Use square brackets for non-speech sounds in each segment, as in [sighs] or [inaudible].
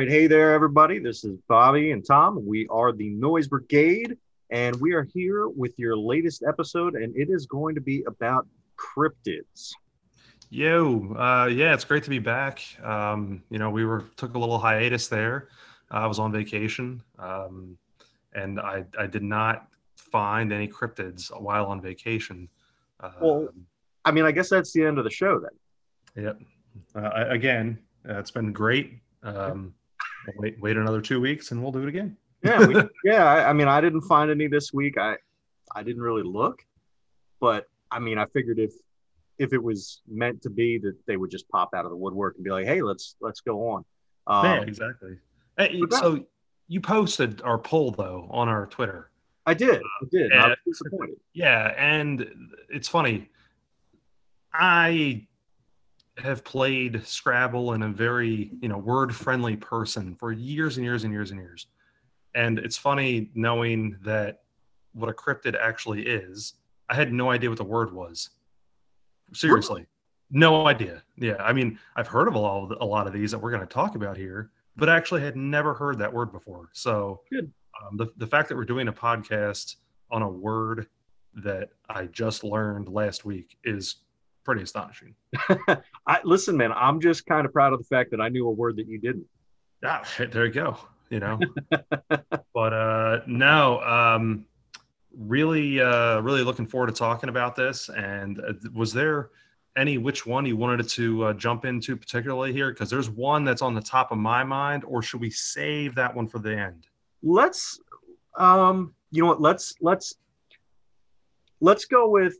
right. Hey there, everybody. This is Bobby and Tom. We are the Noise Brigade, and we are here with your latest episode, and it is going to be about cryptids. Yo, uh, yeah, it's great to be back. Um, you know, we were took a little hiatus there. I was on vacation, um, and I I did not find any cryptids while on vacation. Uh, Well, I mean, I guess that's the end of the show then. Yep. Uh, again, uh, it's been great. Um, wait, wait another two weeks, and we'll do it again. [laughs] Yeah, we, yeah. I, I mean, I didn't find any this week. I I didn't really look, but I mean, I figured if if it was meant to be that they would just pop out of the woodwork and be like, "Hey, let's let's go on." Um, yeah, exactly. Hey, so you posted our poll though on our Twitter. I did. I did. and I was disappointed. Yeah, and it's funny. I have played Scrabble and a very, you know, word-friendly person for years and years and years and years. And it's funny knowing that what a cryptid actually is. I had no idea what the word was. Seriously. No idea. Yeah, I mean, I've heard of a lot of, a lot of these that we're going to talk about here, but actually had never heard that word before. So, um, the the fact that we're doing a podcast on a word that I just learned last week is pretty astonishing. [laughs] I listen, man. I'm just kind of proud of the fact that I knew a word that you didn't. Ah, there you go. You know, [laughs] but uh, no, um, really, uh, really looking forward to talking about this. And uh, was there any which one you wanted to uh, jump into particularly here? Because there's one that's on the top of my mind, or should we save that one for the end? Let's, um, you know what? Let's let's let's go with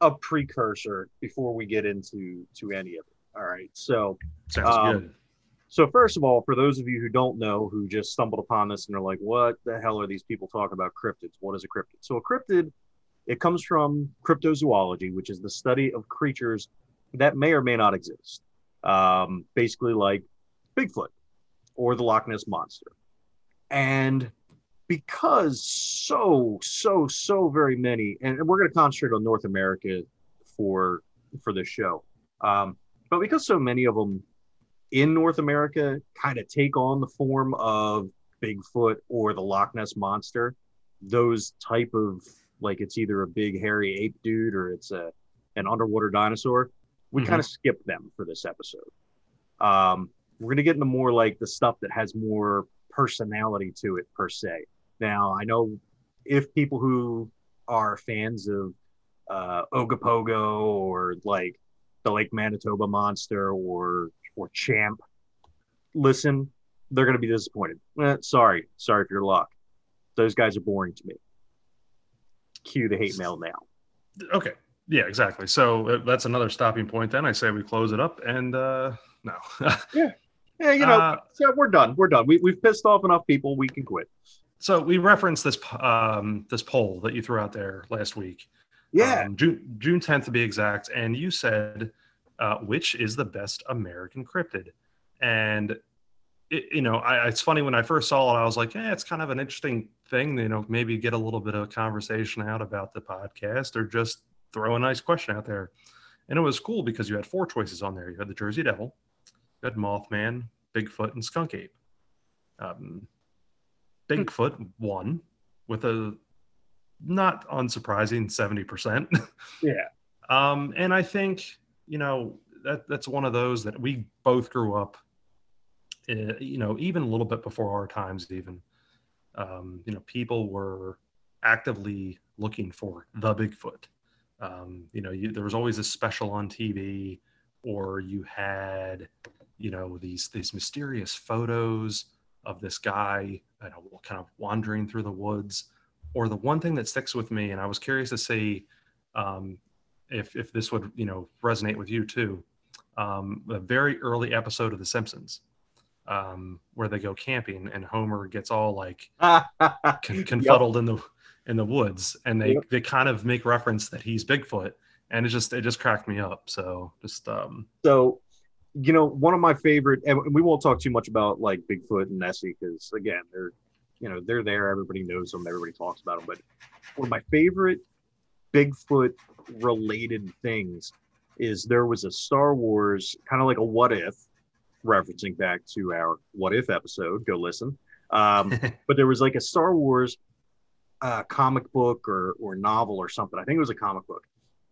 a precursor before we get into to any of it. All right. So Sounds Um, good. So first of all, for those of you who don't know, who just stumbled upon this and are like, "What the hell are these people talking about cryptids? What is a cryptid?" So a cryptid, it comes from cryptozoology, which is the study of creatures that may or may not exist. Um, basically, like Bigfoot or the Loch Ness monster. And because so so so very many, and we're going to concentrate on North America for for this show, um, but because so many of them in North America kind of take on the form of Bigfoot or the Loch Ness monster. Those type of like it's either a big hairy ape dude or it's a an underwater dinosaur. We Mhm. kind of skip them for this episode. Um, we're gonna get into more like the stuff that has more personality to it per se. Now I know if people who are fans of uh, Ogopogo or like the Lake Manitoba monster or or Champ listen, they're going to be disappointed. Eh, sorry, sorry for your luck. Those guys are boring to me. Cue the hate mail now. Okay. Yeah, exactly. So uh, that's another stopping point. Then I say we close it up, and uh, no. Yeah, Yeah, you know, Uh, so we're done. We're done. We, we've pissed off enough people. We can quit. So we referenced this um, this poll that you threw out there last week. Yeah. um, June June tenth to be exact, and you said uh, which is the best American cryptid, and it, you know I, it's funny when I first saw it, I was like, yeah, it's kind of an interesting thing. You know, maybe get a little bit of conversation out about the podcast, or just throw a nice question out there. And it was cool because you had four choices on there. You had the Jersey Devil, you had Mothman, Bigfoot, and Skunk Ape. Um, Bigfoot won with a not unsurprising 70%. [laughs] Yeah. Um, and I think, you know, that that's one of those that we both grew up, uh, you know, even a little bit before our times, even. Um, you know, people were actively looking for the Bigfoot. Um, you know, you, there was always a special on TV, or you had, you know, these these mysterious photos of this guy, you know, kind of wandering through the woods. Or the one thing that sticks with me, and I was curious to see um, if if this would you know resonate with you too. Um, a very early episode of The Simpsons, um, where they go camping and Homer gets all like [laughs] con- confuddled in the in the woods, and they Yep. they kind of make reference that he's Bigfoot, and it just it just cracked me up. So just um, So, you know, one of my favorite, and we won't talk too much about like Bigfoot and Nessie because again, they're, you know, they're there. Everybody knows them. Everybody talks about them. But one of my favorite Bigfoot related things is there was a Star Wars kind of like a what if referencing back to our What If episode. Go listen. Um, [laughs] but there was like a Star Wars uh, comic book or or novel or something. I think it was a comic book,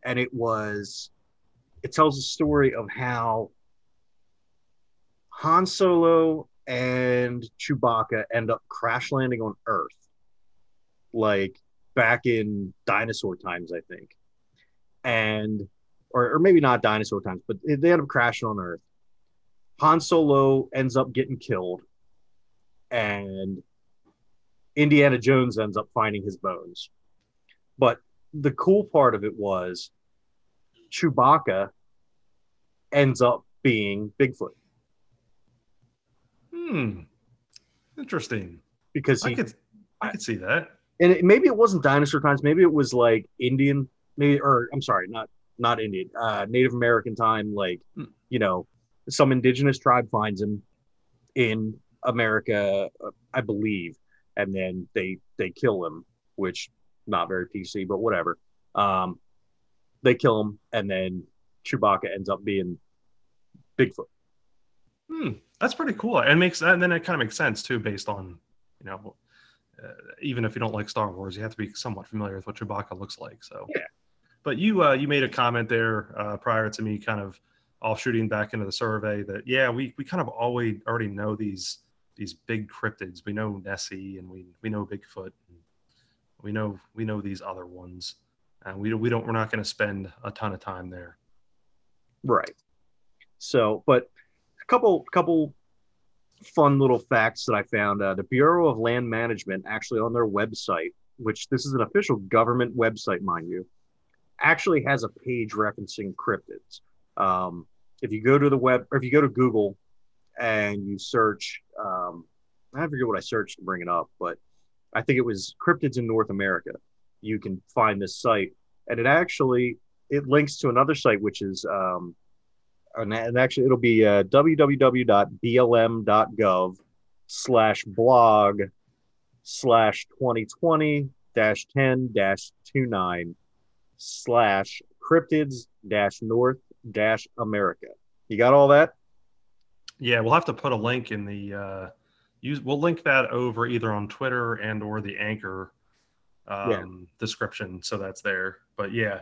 and it was it tells the story of how Han Solo and Chewbacca end up crash landing on Earth, like back in dinosaur times, I think, and or, or maybe not dinosaur times, but they end up crashing on Earth. Han Solo ends up getting killed, and Indiana Jones ends up finding his bones. But the cool part of it was Chewbacca ends up being Bigfoot. Hmm. Interesting. Because he, I could I could see that. And it, maybe it wasn't dinosaur times. Maybe it was like Indian, maybe or I'm sorry, not not Indian, uh, Native American time. Like hmm. you know, some indigenous tribe finds him in America, I believe, and then they they kill him, which not very PC, but whatever. Um, they kill him, and then Chewbacca ends up being Bigfoot. Hmm, that's pretty cool. And makes and then it kind of makes sense too, based on you know, uh, even if you don't like Star Wars, you have to be somewhat familiar with what Chewbacca looks like. So yeah. But you uh, you made a comment there uh, prior to me kind of offshooting back into the survey that yeah we we kind of always already know these these big cryptids. We know Nessie and we we know Bigfoot. we know we know these other ones, and we don't we don't we're not going to spend a ton of time there. Right. So, but couple couple fun little facts that I found. Uh, the Bureau of Land Management actually on their website, which this is an official government website, mind you, actually has a page referencing cryptids. Um, if you go to the web, or if you go to Google and you search, um, I forget what I searched to bring it up, but I think it was cryptids in North America. You can find this site, and it actually it links to another site which is um, and actually it'll be uh, www.blm.gov slash blog slash 2020 dash 10 dash 29 slash cryptids dash north dash america you got all that yeah, we'll have to put a link in the uh, use. We'll link that over either on Twitter and or the Anchor um, yeah. description, so that's there. But yeah,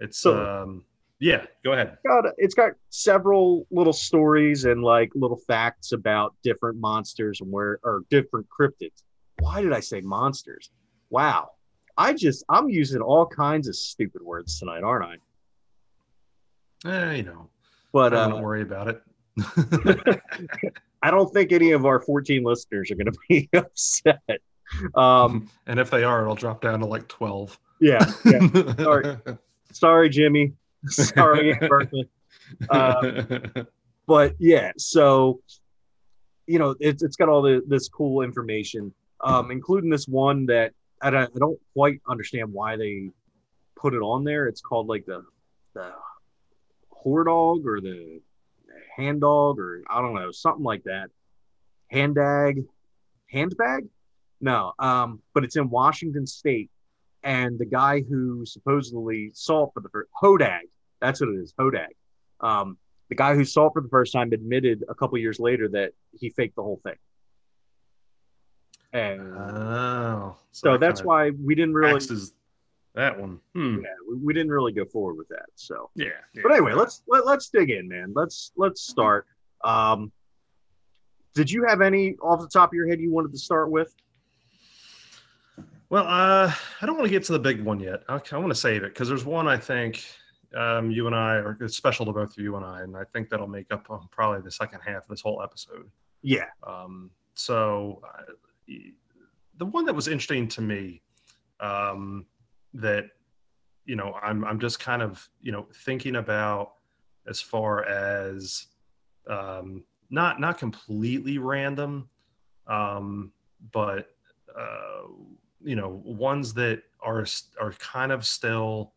it's so, um, yeah. Go ahead. Got it's got several little stories and like little facts about different monsters and where or different cryptids. Why did I say monsters? Wow, I just I'm using all kinds of stupid words tonight, aren't I? Eh, you know. But I don't uh, worry about it. [laughs] I don't think any of our 14 listeners are going to be [laughs] upset. Um, [laughs] and if they are, it'll drop down to like 12. Yeah. yeah. Sorry. Sorry, Jimmy. Sorry, Bertha. Uh, but yeah, so you know, it's it's got all the, this cool information, um, including this one that I don't, I don't quite understand why they put it on there. It's called like the the whore dog or the hand dog or I don't know, something like that. Handag, handbag? No, um, but it's in Washington State. And the guy who supposedly saw it for the first Hodag, that's what it is, Hodag. Um, the guy who saw it for the first time admitted a couple years later that he faked the whole thing. And oh, so, so that's why we didn't really that one. Hmm. Yeah, we, we, didn't really go forward with that. So yeah. yeah. But anyway, let's let, us let us dig in, man. Let's let's start. Um, did you have any off the top of your head you wanted to start with? Well, uh, I don't want to get to the big one yet. I, I want to save it because there's one I think um, you and I are it's special to both of you and I, and I think that'll make up um, probably the second half of this whole episode. Yeah. Um, so uh, the one that was interesting to me, um, that you know i'm i'm just kind of you know thinking about as far as um not not completely random um but uh you know ones that are are kind of still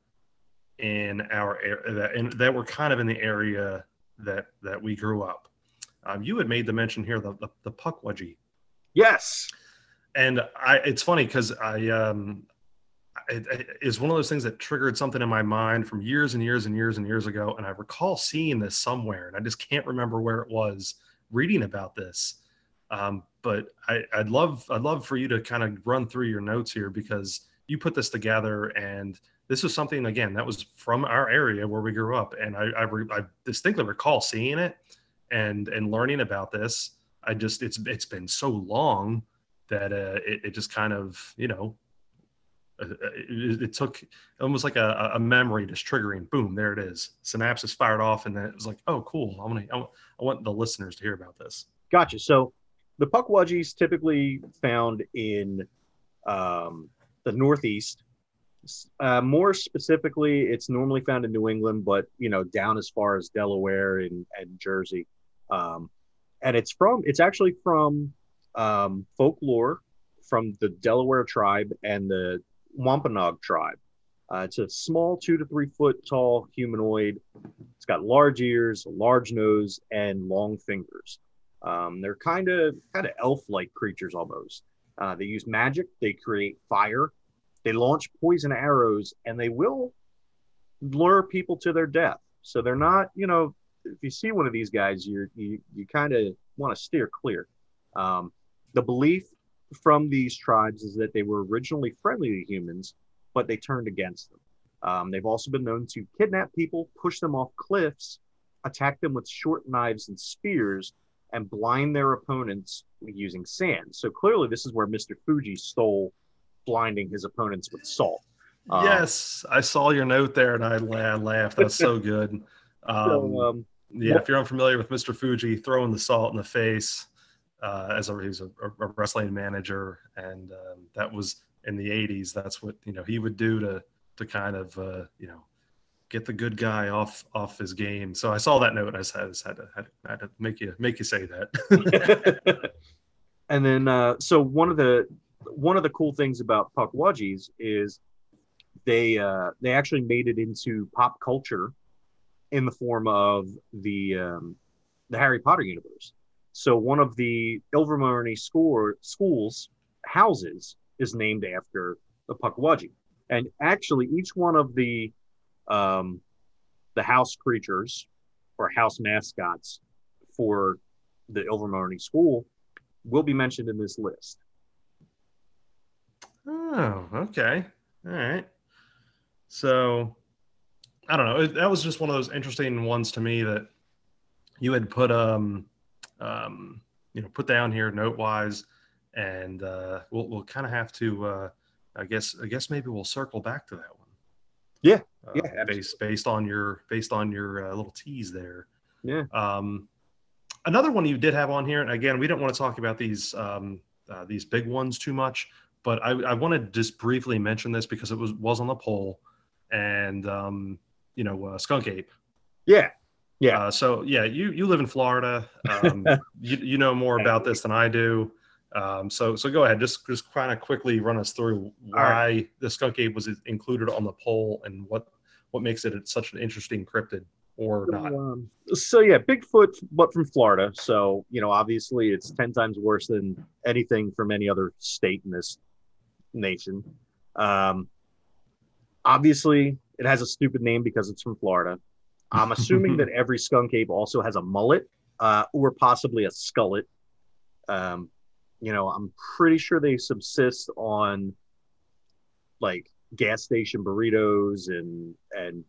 in our area that and that were kind of in the area that that we grew up um, you had made the mention here the the, the yes and i it's funny because i um it, it is one of those things that triggered something in my mind from years and years and years and years ago. And I recall seeing this somewhere, and I just can't remember where it was. reading about this. Um, but I, I'd love I'd love for you to kind of run through your notes here because you put this together and this was something again that was from our area where we grew up and I, I, re, I distinctly recall seeing it and and learning about this. I just it's it's been so long that uh, it, it just kind of you know uh, uh, it, took almost like a, a memory just triggering boom there it is. Synapses fired off and then it was like oh cool. I want to I want the listeners to hear about this. Gotcha. So the pukwudgies typically found in um, the Northeast. Uh, more specifically, it's normally found in New England, but you know, down as far as Delaware and, and Jersey. Um, and it's from it's actually from um, folklore from the Delaware tribe and the Wampanoag tribe. Uh, it's a small two to three foot tall humanoid. It's got large ears, large nose, and long fingers. Um, they're kind of kind of elf like creatures almost. Uh, they use magic. They create fire. They launch poison arrows, and they will lure people to their death. So they're not, you know, if you see one of these guys, you're, you you kind of want to steer clear. Um, the belief from these tribes is that they were originally friendly to humans, but they turned against them. Um, they've also been known to kidnap people, push them off cliffs, attack them with short knives and spears, and blind their opponents using sand. So clearly, this is where Mr. Fuji stole blinding his opponents with salt. Um, yes, I saw your note there and I, I laughed. That's so [laughs] good. Um, so, um, yeah, if you're unfamiliar with Mr. Fuji, throwing the salt in the face uh, as a, he's a, a, wrestling manager, and um, that was in the '80s. That's what you know he would do to to kind of uh, you know get the good guy off off his game. So I saw that note and I had, I just had, to, had, to, make you make you say that. [laughs] and then uh, so one of the one of the cool things about Pukwudgies is they uh, they actually made it into pop culture in the form of the um, the Harry Potter universe. So one of the Ilvermorny school schools houses is named after the Pukwudgie. And actually, each one of the um, the house creatures or house mascots for the Ilvermorny School will be mentioned in this list. Oh, okay. All right. So I don't know. That was just one of those interesting ones to me that you had put um um you know put down here note wise, and uh, we'll we'll kind of have to uh, I guess I guess maybe we'll circle back to that. Yeah, uh, yeah, based based on your based on your uh, little tease there. Yeah. Um, another one you did have on here, and again, we don't want to talk about these um, uh, these big ones too much, but I, I want to just briefly mention this because it was was on the poll, and um, you know, uh, skunk ape. Yeah. Yeah. Uh, so yeah, you you live in Florida. Um, [laughs] you you know more about this than I do. Um, so so go ahead, just just kind of quickly run us through why right. the skunk ape was included on the poll and what what makes it such an interesting cryptid or so, not. Um, so yeah, Bigfoot, but from Florida. So you know, obviously, it's ten times worse than anything from any other state in this nation. Um, obviously, it has a stupid name because it's from Florida. I'm assuming [laughs] that every skunk ape also has a mullet uh, or possibly a skullet. Um, you know, I'm pretty sure they subsist on like gas station burritos and and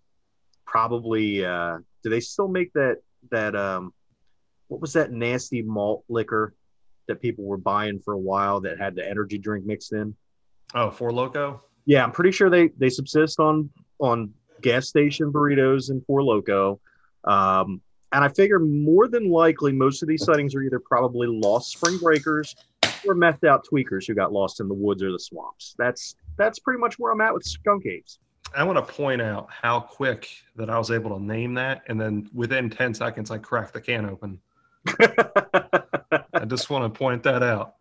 probably uh do they still make that that um what was that nasty malt liquor that people were buying for a while that had the energy drink mixed in? Oh, Four Loco? Yeah, I'm pretty sure they they subsist on on gas station burritos and Four Loco. Um, and I figure more than likely most of these sightings are either probably lost spring breakers or methed out tweakers who got lost in the woods or the swamps. That's that's pretty much where I'm at with skunk apes. I want to point out how quick that I was able to name that, and then within ten seconds, I cracked the can open. I just want to point that out.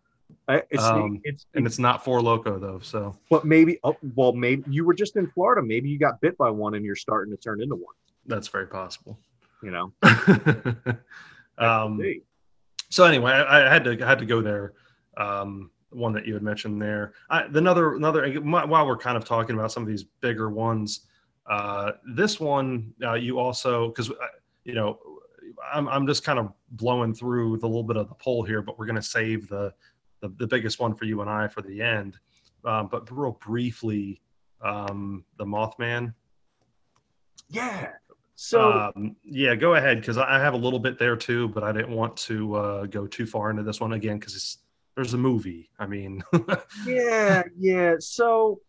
I, it's, um, it's, and it's not Four Loco though. So, but maybe, oh, well, maybe you were just in Florida. Maybe you got bit by one, and you're starting to turn into one. That's very possible. You know. [laughs] um, so anyway, I, I, had to I had to go there um, one that you had mentioned there. I, another another while we're kind of talking about some of these bigger ones, uh, this one uh, you also because uh, you know I'm I'm just kind of blowing through the little bit of the poll here, but we're going to save the, the the biggest one for you and I for the end. Um, but real briefly, um, the Mothman. Yeah. So um, yeah, go ahead because I have a little bit there too, but I didn't want to uh, go too far into this one again because there's a movie. I mean, [laughs] yeah, yeah. So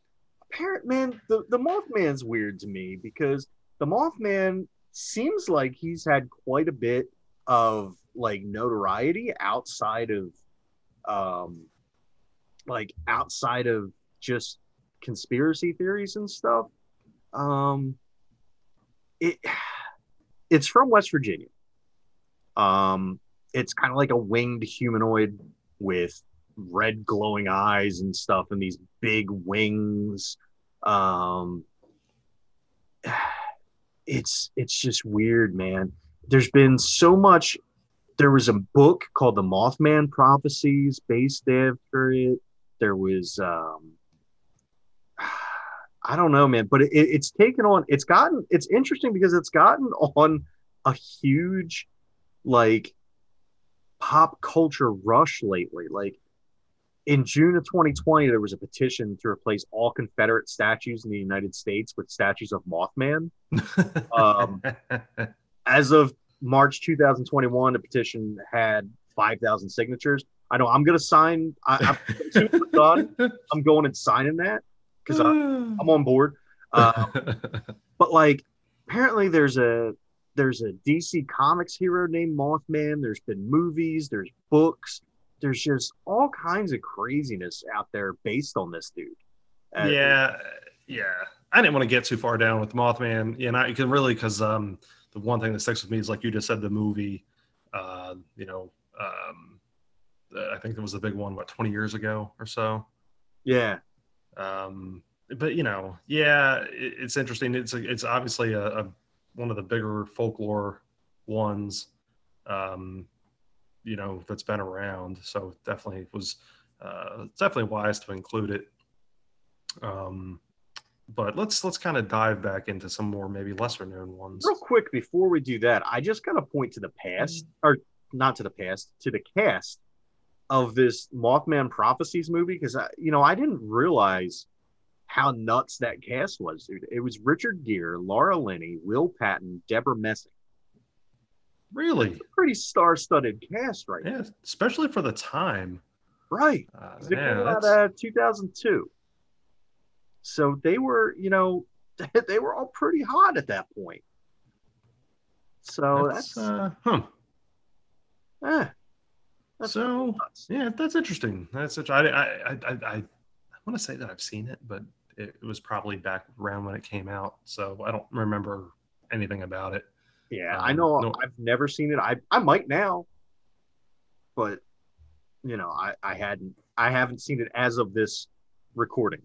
apparent man, the the Mothman's weird to me because the Mothman seems like he's had quite a bit of like notoriety outside of um like outside of just conspiracy theories and stuff um it it's from west virginia um it's kind of like a winged humanoid with red glowing eyes and stuff and these big wings um [sighs] it's it's just weird, man. There's been so much. There was a book called The Mothman Prophecies based after it. There was, um, [sighs] I don't know, man, but it, it's taken on. It's gotten. It's interesting because it's gotten on a huge, like, pop culture rush lately. Like in June of 2020, there was a petition to replace all Confederate statues in the United States with statues of Mothman. [laughs] um, as of March 2021, the petition had 5,000 signatures. I know I'm going to sign. I, am done. [laughs] I'm going and signing that because I'm, I'm on board. [laughs] Um, but like, apparently, there's a there's a DC Comics hero named Mothman. There's been movies. There's books there's just all kinds of craziness out there based on this dude. Uh, yeah, yeah. I didn't want to get too far down with Mothman, and I can really because um, the one thing that sticks with me is like you just said, the movie. Uh, you know, um, I think it was the big one, what, 20 years ago or so. Yeah. Um, but you know, yeah, it, it's interesting. It's a, it's obviously a, a, one of the bigger folklore ones. Um, you know that's been around. So definitely was uh, definitely wise to include it. Um, but let's let's kind of dive back into some more maybe lesser known ones. Real quick before we do that, I just got to point to the past, or not to the past, to the cast of this Mothman Prophecies movie because I, you know, I didn't realize how nuts that cast was, dude. It was Richard Gere, Laura Linney, Will Patton, Debra Messing. Really? pretty star studded cast right Yeah, now. especially for the time. Right. Uh, came out uh, 2002. So they were, you know, [laughs] they were all pretty hot at that point. So that's, that's uh, huh. Eh, that's so yeah, that's interesting. That's such. I I I I, I want to say that I've seen it, but it, it was probably back around when it came out, so I don't remember anything about it. Yeah, um, I know. No. I've never seen it. I I might now, but you know, I I hadn't. I haven't seen it as of this recording.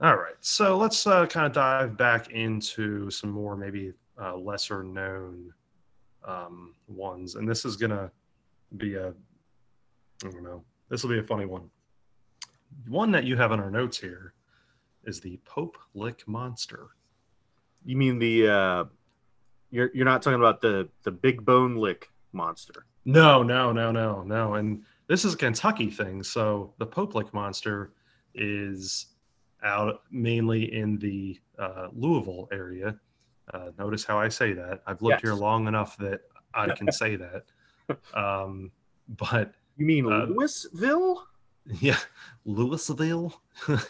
All right, so let's uh, kind of dive back into some more maybe uh, lesser known um, ones, and this is gonna be a I don't know. This will be a funny one. One that you have in our notes here is the Pope Lick Monster. You mean the uh you're you're not talking about the the big bone lick monster. No, no, no, no, no. And this is a Kentucky thing. So the Pope Lick monster is out mainly in the uh, Louisville area. Uh, notice how I say that. I've lived yes. here long enough that I can [laughs] say that. Um, but you mean uh, Louisville? Yeah, Louisville. [laughs] or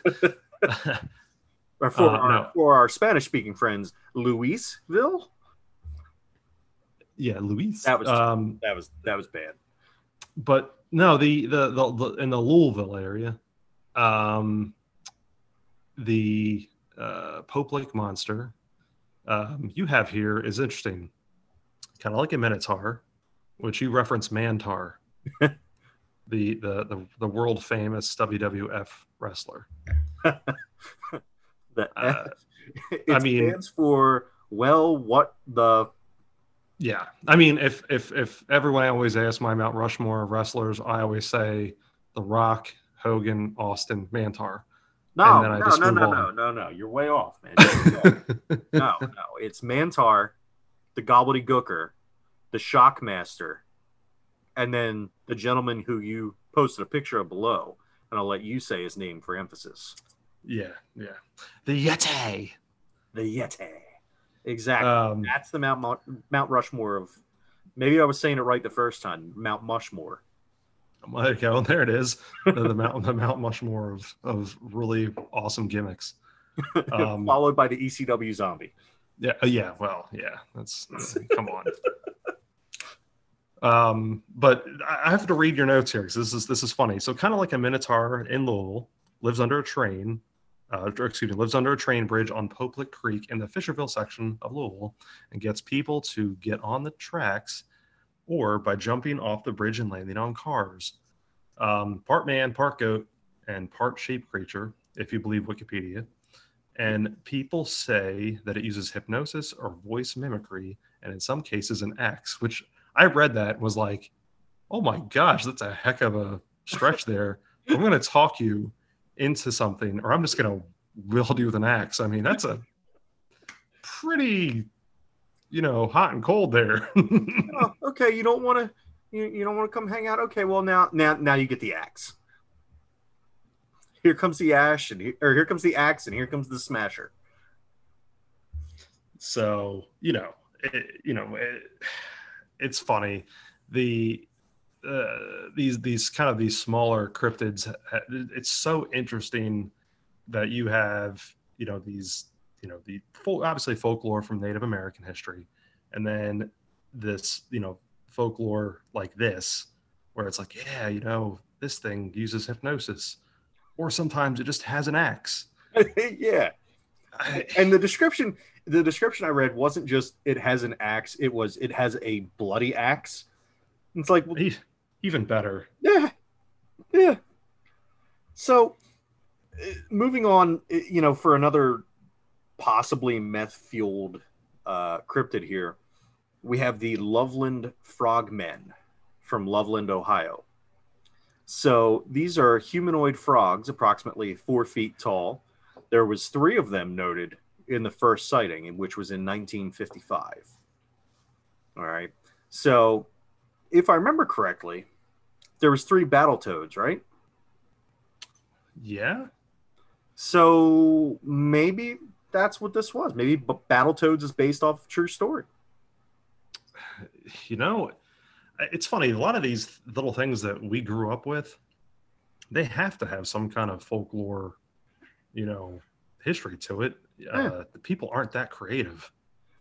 for, uh, our, no. for our Spanish speaking friends, Louisville. Yeah, Luis. That was um, that was that was bad. But no, the the, the, the in the Louisville area, um, the uh, Pope Lick monster um, you have here is interesting. Kind of like a Minotaur, which you reference Mantaur, [laughs] the, the the the world famous WWF wrestler. [laughs] The uh, [laughs] it I mean, stands for well, what the? Yeah, I mean, if if if everyone always asks my Mount Rushmore of wrestlers, I always say The Rock, Hogan, Austin, Mantaur. No, no, no, no, no, no, no. You're way off, man. [laughs] no, no. It's Mantaur, the gobbledygooker, the shockmaster, and then the gentleman who you posted a picture of below. And I'll let you say his name for emphasis. Yeah, yeah. The Yeti. The Yeti. Exactly. Um, That's the Mount Mount Rushmore of. Maybe I was saying it right the first time. Mount Mushmore. there you go. There it is. The, the Mount the Mount Mushmore of of really awesome gimmicks. [laughs] Um, followed by the ECW zombie. Yeah, uh, yeah. Well, yeah. That's come on. [laughs] Um, but I have to read your notes here because this is this is funny. So kind of like a Minotaur in Louisville lives under a train, uh, or excuse me, lives under a train bridge on Pope Lick Creek in the Fisherville section of Louisville, and gets people to get on the tracks, or by jumping off the bridge and landing on cars. Um, part man, part goat, and part sheep creature, if you believe Wikipedia. And people say that it uses hypnosis or voice mimicry, and in some cases, an axe, which I read that and was like, oh my gosh, that's a heck of a stretch [laughs] there. I'm going to talk you into something, or I'm just going to wield you with an axe. I mean, that's a pretty, you know, hot and cold there. [laughs] oh, okay, you don't want to you, you don't want to come hang out. Okay, well now now now you get the axe. Here comes the ash, and he- or here comes the axe, and here comes the smasher. so you know it, you know it, it's funny. The uh, these these kind of these smaller cryptids uh, it's so interesting that you have you know these you know the obviously folklore from native american history and then this you know folklore like this where it's like yeah you know this thing uses hypnosis or sometimes it just has an axe. [laughs] Yeah, I, [laughs] and the description the description I read wasn't just it has an axe; it was it has a bloody axe. It's like well, even better Yeah. Yeah. So, uh, moving on, uh, you know, for another possibly meth fueled uh, cryptid here, we have the Loveland Frogmen from Loveland, Ohio. So these are humanoid frogs, approximately four feet tall. There was three of them noted in the first sighting, which was in 1955. All right. So, if I remember correctly, there was three Battletoads, right? yeah So maybe that's what this was. Maybe B- Battletoads is based off a true story. [sighs] you know it's funny a lot of these little things that we grew up with they have to have some kind of folklore you know history to it uh, the people aren't that creative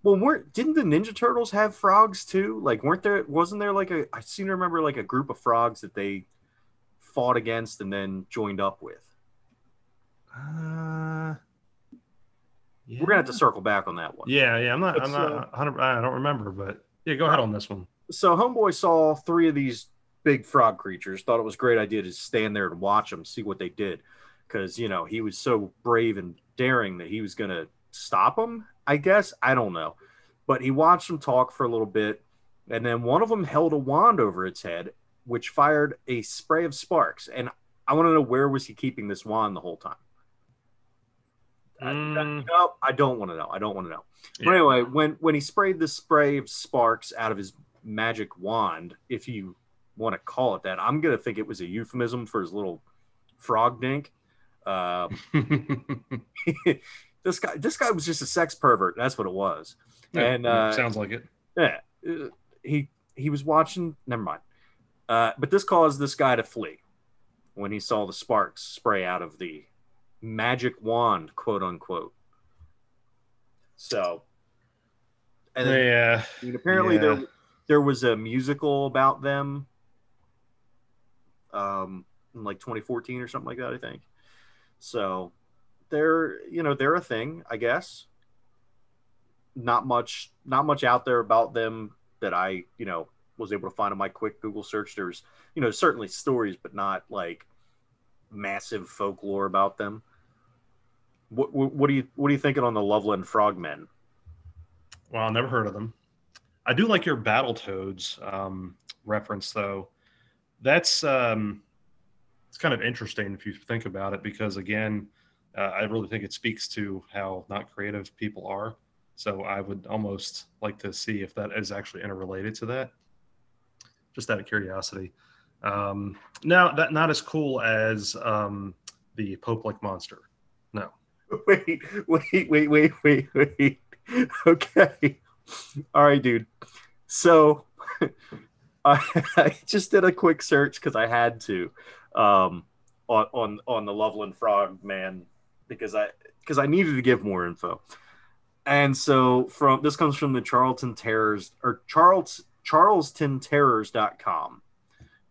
Well, weren't didn't the Ninja Turtles have frogs too? Like, weren't there? Wasn't there like a? I seem to remember like a group of frogs that they fought against and then joined up with. uh, yeah. We're gonna have to circle back on that one. yeah yeah i'm not i'm It's, not uh, i don't remember but yeah go ahead on this one So Homeboy saw three of these big frog creatures. Thought it was a great idea to stand there and watch them, see what they did, because you know he was so brave and daring that he was gonna stop him. I guess I don't know, but he watched them talk for a little bit, and then one of them held a wand over its head, which fired a spray of sparks. And I want to know where was he keeping this wand the whole time? I- Mm. no, I don't want to know. I don't want to know. But anyway, when when he sprayed the spray of sparks out of his magic wand, if you want to call it that, I'm gonna think it was a euphemism for his little frog dink. Um, [laughs] this guy, this guy was just a sex pervert. That's what it was. and uh, sounds like it yeah, uh, he he was watching. Never mind. Uh, but this caused this guy to flee when he saw the sparks spray out of the magic wand, quote unquote. So, and then, yeah I mean, apparently yeah. there there was a musical about them, um, in like 2014 or something like that, I think. So, they're you know they're a thing, I guess. Not much, not much out there about them that I you know was able to find on my quick Google search. There's you know certainly stories, but not like massive folklore about them. What, what, do you what are you thinking on the Loveland Frogmen? Well, I never heard of them. I do like your Battletoads um, reference, though. That's um, it's kind of interesting if you think about it, because again, uh, I really think it speaks to how not creative people are. So I would almost like to see if that is actually interrelated to that, just out of curiosity. Um, now, that not as cool as um, the Pope Lick monster. No. [laughs] Wait, wait, wait, wait, wait, wait. [laughs] Okay. All right, dude. So [laughs] I, I just did a quick search because I had to um, on on on the Loveland Frog man because I because I needed to give more info. And so from this comes from the Charlton Terrors or Charles charlestontterrors.com.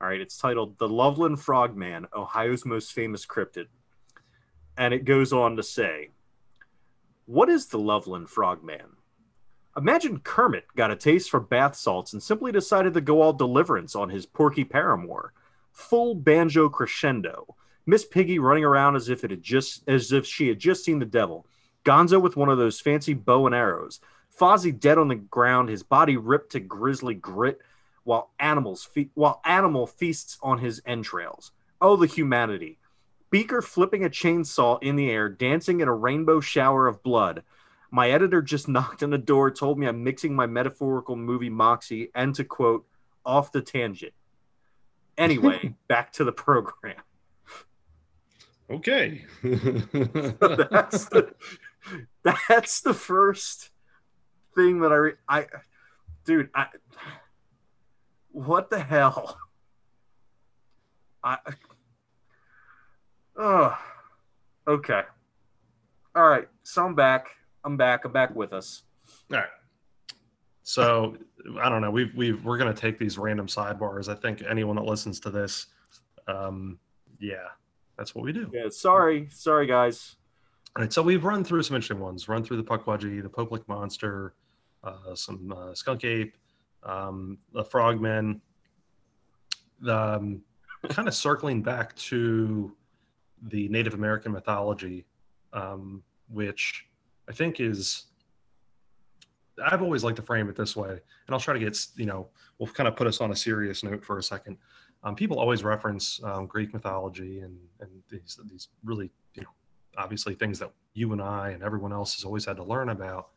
All right, it's titled The Loveland Frogman, Ohio's Most Famous Cryptid. And it goes on to say, What is the Loveland Frogman? Imagine Kermit got a taste for bath salts and simply decided to go all deliverance on his Porky Paramour. Full banjo crescendo. Miss Piggy running around as if it had just as if she had just seen the devil. Gonzo with one of those fancy bow and arrows. Fozzie dead on the ground, his body ripped to grisly grit, while animals fe- while animal feasts on his entrails. Oh, the humanity! Beaker flipping a chainsaw in the air, dancing in a rainbow shower of blood. My editor just [laughs] knocked on the door, told me I'm mixing my metaphorical movie Moxie, and to quote, off the tangent. Anyway, [laughs] back to the program. Okay. that's the [laughs] that's the first thing that I re- I dude I what the hell I oh okay all right so I'm back I'm back I'm back with us All right. So I don't know. We've we've we're gonna take these random sidebars. I think anyone that listens to this, um, yeah, that's what we do. yeah sorry sorry guys All right. So we've run through some interesting ones. Run through the Pukwudgie, the Pope Lick monster, uh, some uh, skunk ape, um, the frogmen. The um, kind of circling back to the Native American mythology, um, which I think is I've always liked to frame it this way, and I'll try to get you know we'll kind of put us on a serious note for a second. Um, people always reference um, Greek mythology and and these these really you know obviously things that you and I and everyone else has always had to learn about.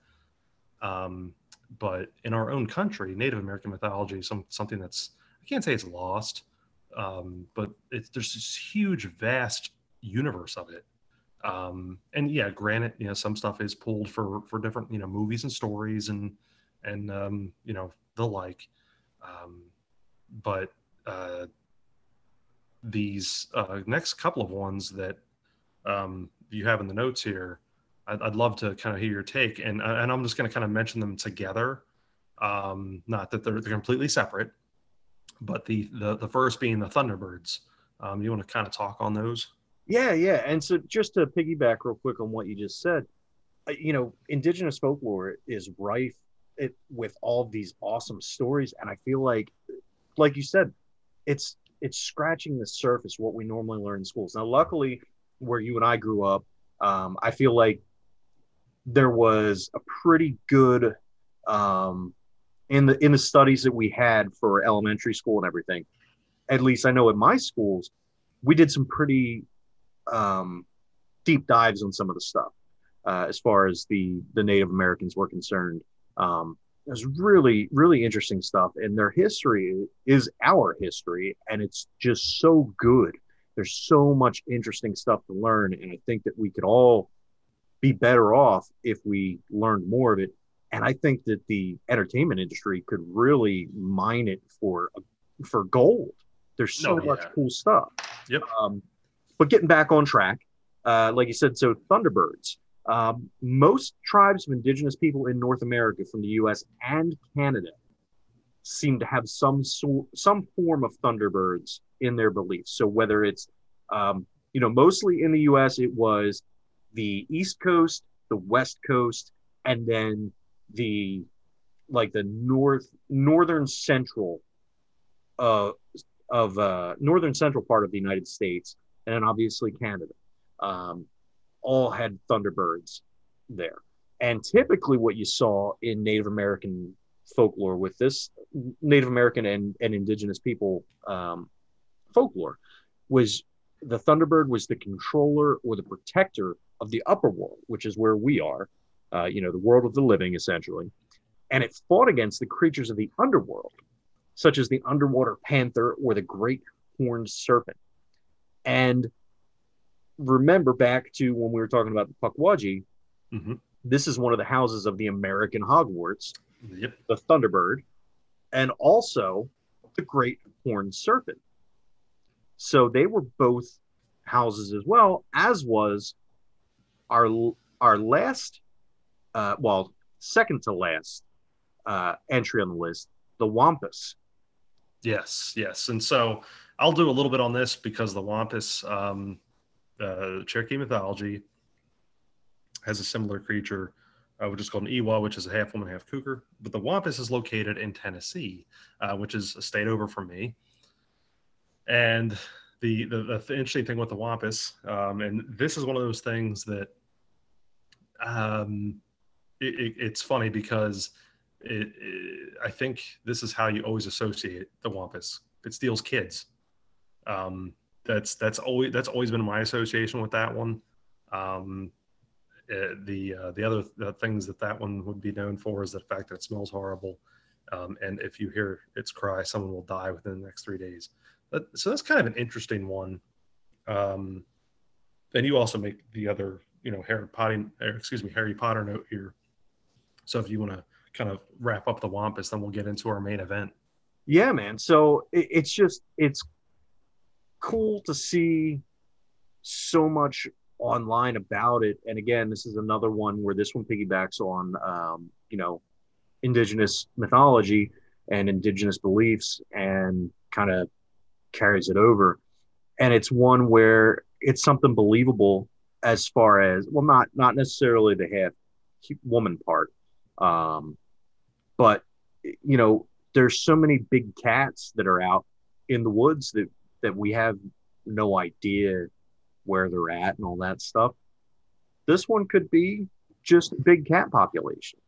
Um, but in our own country, Native American mythology is some something that's I can't say it's lost, um, but there's this huge, vast universe of it um and yeah granted you know some stuff is pulled for for different you know movies and stories and and um you know the like. Um but uh these uh next couple of ones that um you have in the notes here i'd, I'd love to kind of hear your take. And and i'm just going to kind of mention them together. Um not that they're, they're completely separate but the the the first being the thunderbirds. Um you want to kind of talk on those Yeah, yeah. And so just to piggyback real quick on what you just said, uh, you know, indigenous folklore is rife it, with all these awesome stories. And I feel like, like you said, it's it's scratching the surface what we normally learn in schools. Now, luckily, where you and I grew up, um, I feel like there was a pretty good um, in the in the studies that we had for elementary school and everything. At least I know at my schools, we did some pretty um, deep dives on some of the stuff uh, as far as the the Native Americans were concerned. Um, was really really interesting stuff, and their history is our history, and it's just so good. There's so much interesting stuff to learn, and I think that we could all be better off if we learned more of it. And I think that the entertainment industry could really mine it for for gold. There's so Oh, much cool stuff. Yep. Um, but getting back on track, uh, like you said, so Thunderbirds. Um, most tribes of indigenous people in North America, from the U.S. and Canada, seem to have some sort, some form of Thunderbirds in their beliefs. So whether it's, um, you know, mostly in the U.S., it was the East Coast, the West Coast, and then the like the north northern central uh, of uh, northern central part of the United States, and obviously Canada, um, all had Thunderbirds there. And typically, what you saw in Native American folklore with this Native American and, and indigenous people um, folklore was the Thunderbird was the controller or the protector of the upper world, which is where we are, uh, you know, the world of the living, essentially. And it fought against the creatures of the underworld, such as the underwater panther or the great horned serpent. And remember back to when we were talking about the Pukwudgie, mm-hmm. this is one of the houses of the American Hogwarts, Yep. the Thunderbird, and also the Great Horned Serpent. So they were both houses as well, as was our our last, uh, well, second to last uh, entry on the list, the Wampus. Yes, yes, and so I'll do a little bit on this because the Wampus, um, uh, Cherokee mythology, has a similar creature, uh, which is called an Iwa, which is a half woman, half cougar. But the Wampus is located in Tennessee, uh, which is a state over from me. And the, the, the interesting thing with the Wampus, um, and this is one of those things that um, it, it, it's funny because it, I think this is how you always associate the Wampus. It steals kids. Um, that's that's always that's always been my association with that one. Um, uh, the uh, the other the things that that one would be known for is the fact that it smells horrible, um, and if you hear its cry, someone will die within the next three days. But, so that's kind of an interesting one. Um, and you also make the other, you know, Harry Potter, excuse me, Harry Potter note here. So if you want to kind of wrap up the Wampus, then we'll get into our main event. Yeah, man. So it, it's just it's cool to see so much online about it. And again, this is another one where this one piggybacks on, um, you know, indigenous mythology and indigenous beliefs and kind of carries it over. And it's one where it's something believable as far as well, not not necessarily the half woman part, um, but you know, there's so many big cats that are out in the woods that that we have no idea where they're at and all that stuff. This one could be just big cat population,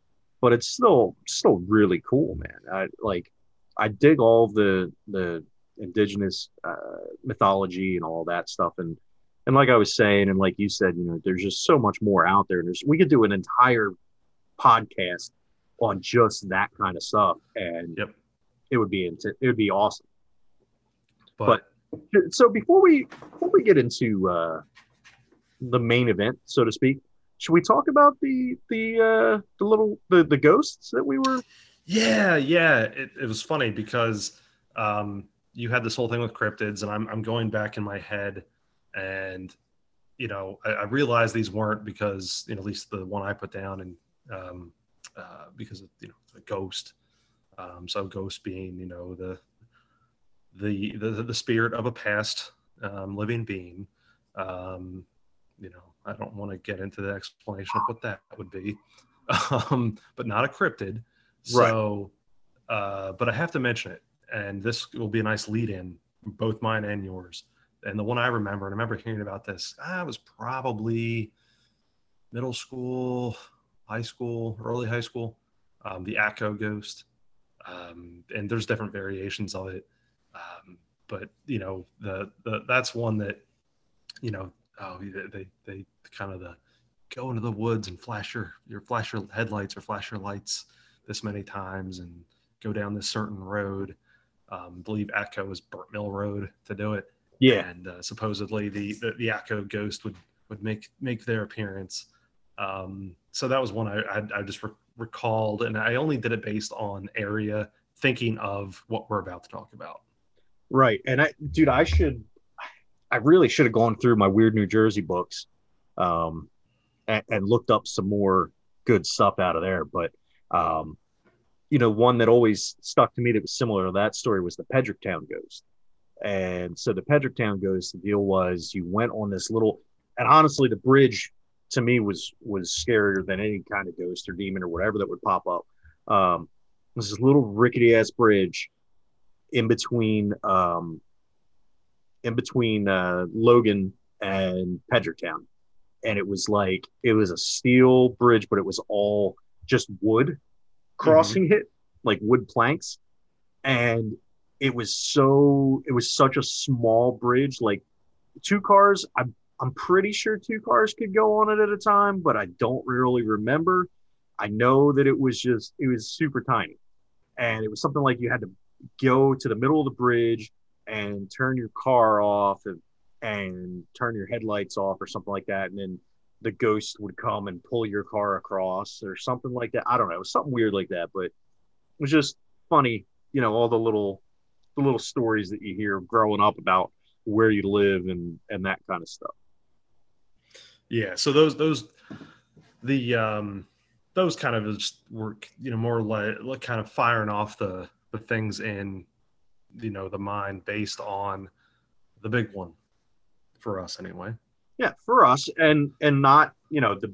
but it's still still really cool, man. I like I dig all the the indigenous uh, mythology and all that stuff, and and like I was saying, and like you said, you know, there's just so much more out there. There's we could do an entire podcast on just that kind of stuff, and yep. it would be it would be awesome. But, but so before we before we get into uh, the main event, so to speak, should we talk about the the uh, the little the the ghosts that we were? Yeah, yeah. It, it was funny because um, you had this whole thing with cryptids, and I'm I'm going back in my head, and you know I, I realized these weren't because you know at least the one I put down and um, uh, because of you know a ghost. Um, so ghost being you know the the the, the spirit of a past um, living being. Um, you know, I don't want to get into the explanation of what that would be, [laughs] um, but not a cryptid. So, right. uh, but I have to mention it, and this will be a nice lead-in, both mine and yours. And the one I remember, and I remember hearing about this, I was probably middle school, high school, early high school, um, the Atco ghost. Um, and there's different variations of it. Um, but you know, the, the that's one that, you know, oh, they they kind of the go into the woods and flash your your flash your headlights or flash your lights this many times and go down this certain road. Um, believe Atco was Burnt Mill Road to do it. Yeah, and uh, supposedly the, the the Atco ghost would would make make their appearance. Um, so that was one I I, I just re- recalled, and I only did it based on area, thinking of what we're about to talk about. Right. And I, dude, I should, I really should have gone through my weird New Jersey books, um, and, and looked up some more good stuff out of there. But, um, you know, one that always stuck to me that was similar to that story was the Pedricktown Ghost. And so the Pedricktown Ghost, the deal was you went on this little, and honestly, the bridge to me was was scarier than any kind of ghost or demon or whatever that would pop up. Um, this little rickety ass bridge in between um, in between uh, Logan and Pedricktown, and it was like it was a steel bridge, but it was all just wood crossing mm-hmm. it, like wood planks, and it was so it was such a small bridge, like two cars. I'm I'm pretty sure two cars could go on it at a time, but I don't really remember. I know that it was just it was super tiny, and it was something like you had to go to the middle of the bridge and turn your car off and, and turn your headlights off or something like that, and then the ghost would come and pull your car across or something like that. I don't know, something weird like that, but it was just funny, you know, all the little the little stories that you hear growing up about where you live and and that kind of stuff. Yeah, so those those the um those kind of just were you know more like kind of firing off the the things in you know the mind based on the big one for us anyway. Yeah, for us and and not, you know, the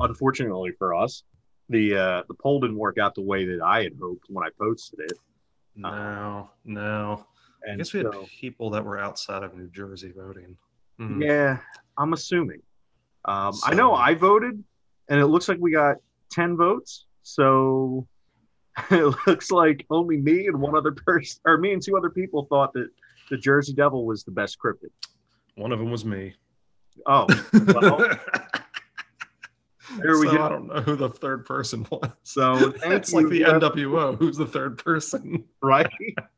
unfortunately for us, the uh the poll didn't work out the way that I had hoped when I posted it. No, no. And I guess we had so- people that were outside of New Jersey voting. Hmm. Yeah, I'm assuming. Um, I know I voted, and it looks like we got ten votes. So [laughs] it looks like only me and one other person, or me and two other people, thought that the Jersey Devil was the best cryptid. One of them was me. Oh, Well, [laughs] there we so go. I don't know who the third person was. So it's like the whoever- NWO. Who's the third person? right?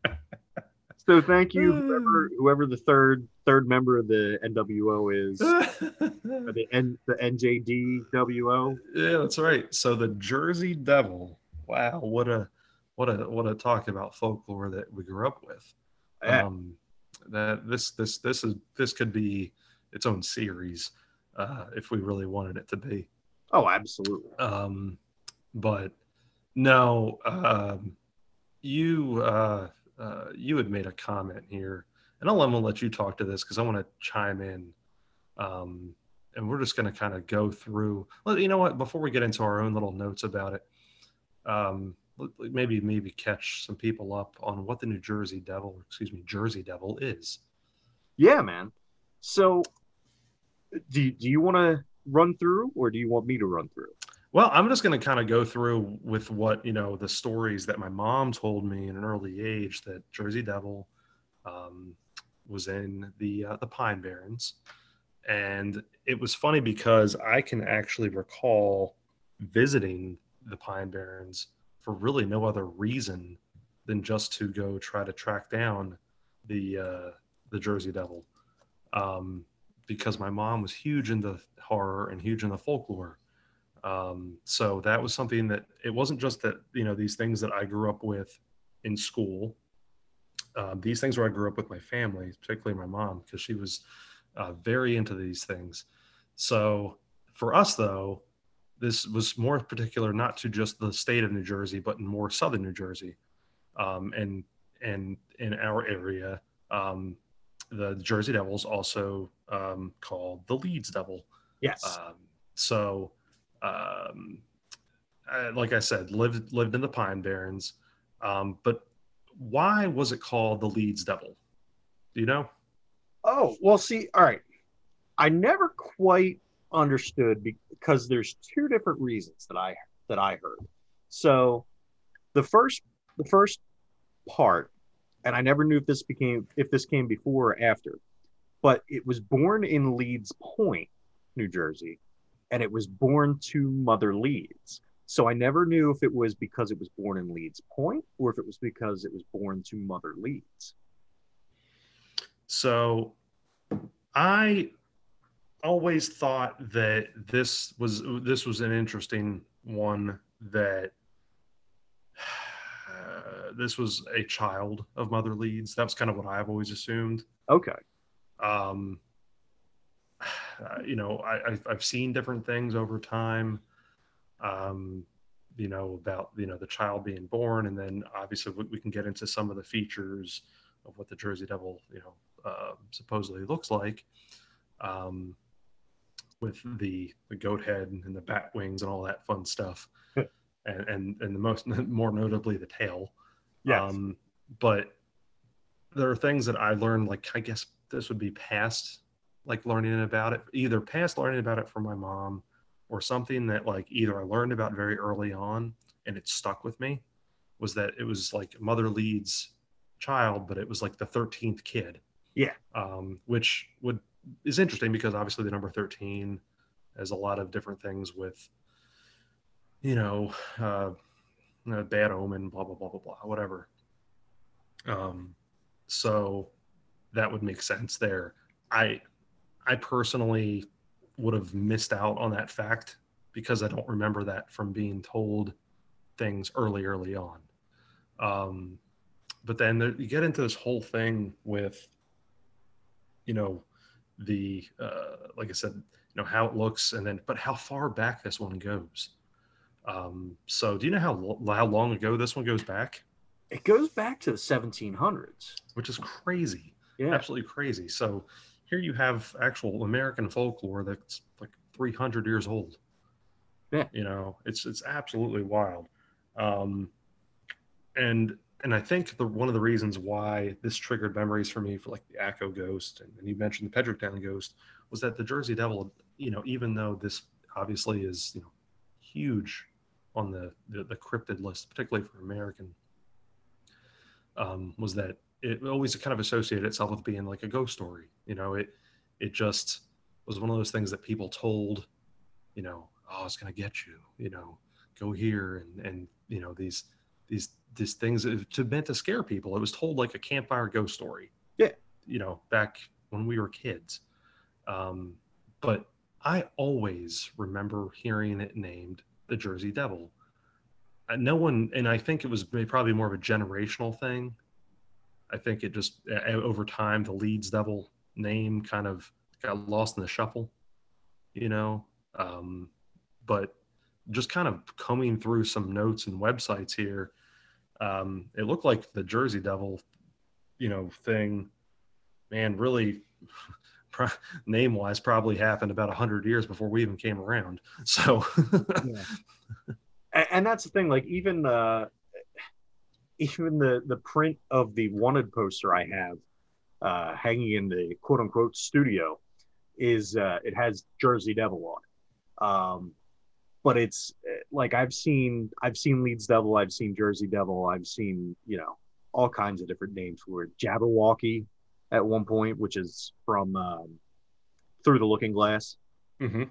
[laughs] so thank you, whoever [sighs] whoever the third third member of the NWO is, the N the NJDWO. Yeah, that's right. So the Jersey Devil. Wow, what a what a what a talk about folklore that we grew up with. Um, that this this this is this could be its own series uh, if we really wanted it to be. Oh, absolutely. Um, but no, um, you uh, uh, you had made a comment here, and I'll, I'm gonna let you talk to this because I want to chime in. Um, and we're just going to kind of go through. Well, you know what? Before we get into our own little notes about it, um, maybe maybe catch some people up on what the New Jersey Devil, excuse me, Jersey Devil is. Yeah, man. So, do do you want to run through, or do you want me to run through? Well, I'm just going to kind of go through with what you know the stories that my mom told me in an early age that Jersey Devil um, was in the uh, the Pine Barrens, and it was funny because I can actually recall visiting the Pine Barrens for really no other reason than just to go try to track down the uh, the Jersey Devil, um, because my mom was huge into horror and huge into folklore. Um, so that was something that it wasn't just that you know these things that I grew up with in school. Um, these things where I grew up with my family, particularly my mom, because she was uh, very into these things. So for us, though, this was more particular not to just the state of New Jersey, but in more southern New Jersey, um, and and in our area, um, the Jersey Devils also um, called the Leeds Devil. Yes. Um, so, um, I, like I said, lived lived in the Pine Barrens. Um, but why was it called the Leeds Devil? Do you know? oh, well, see, all right. I never quite understood because there's two different reasons that I that I heard. So, the first the first part, and I never knew if this became if this came before or after, but it was born in Leeds Point, New Jersey, and it was born to Mother Leeds. So I never knew if it was because it was born in Leeds Point or if it was because it was born to Mother Leeds. So, I always thought that this was this was an interesting one that uh, [sighs] this was a child of Mother Leeds. That's kind of what I've always assumed. Okay. um, uh, [sighs] you know, I, I've, I've seen different things over time, um, you know, about, you know, the child being born. And then obviously we, we can get into some of the features of what the Jersey Devil, you know, uh, supposedly looks like um, with the, the goat head and the bat wings and all that fun stuff. and, and, and the most, [laughs] more notably the tail. Yes. Um, but there are things that I learned, like I guess this would be past, like learning about it, either past learning about it from my mom, or something that like either I learned about very early on and it stuck with me, was that it was like Mother Leeds child, but it was like the thirteenth kid. Yeah. Um, which would is interesting because obviously the number 13 has a lot of different things with, you know, uh, bad omen, blah, blah, blah, blah, blah, whatever. Um, so that would make sense there. I, I personally would have missed out on that fact because I don't remember that from being told things early, early on. Um, but then there, you get into this whole thing with, you know, the uh, like I said, you know how it looks, and then but how far back this one goes. Um, so, do you know how how long ago this one goes back? It goes back to the 1700s, which is crazy. Yeah, absolutely crazy. So here you have actual American folklore that's like 300 years old. Yeah, you know, it's it's absolutely wild. Um, and and I think the one of the reasons why this triggered memories for me for like the Atco ghost and, and you mentioned the Pedricktown ghost was that the Jersey Devil, you know, even though this obviously is you know huge on the the, the cryptid list, particularly for American, um, was that it always kind of associated itself with being like a ghost story. You know, it it just was one of those things that people told, you know, oh, it's gonna get you, you know, go here and and you know these these these things to meant to scare people. It was told like a campfire ghost story. Yeah, you know, back when we were kids. Um, but I always remember hearing it named the Jersey Devil. Uh, no one, and I think it was probably more of a generational thing. I think it just uh, over time the Leeds Devil name kind of got lost in the shuffle, you know. Um, but just kind of combing through some notes and websites here, um, it looked like the Jersey Devil, you know, thing, man, really [laughs] name wise probably happened about 100 years before we even came around. So and, and, that's the thing like even uh even the the print of the wanted poster i have uh hanging in the quote unquote studio is uh it has jersey devil on it. Um but it's like i've seen i've seen leeds devil i've seen jersey devil i've seen you know all kinds of different names for it jabberwocky at one point, which is from um, Through the Looking Glass. Mm-hmm.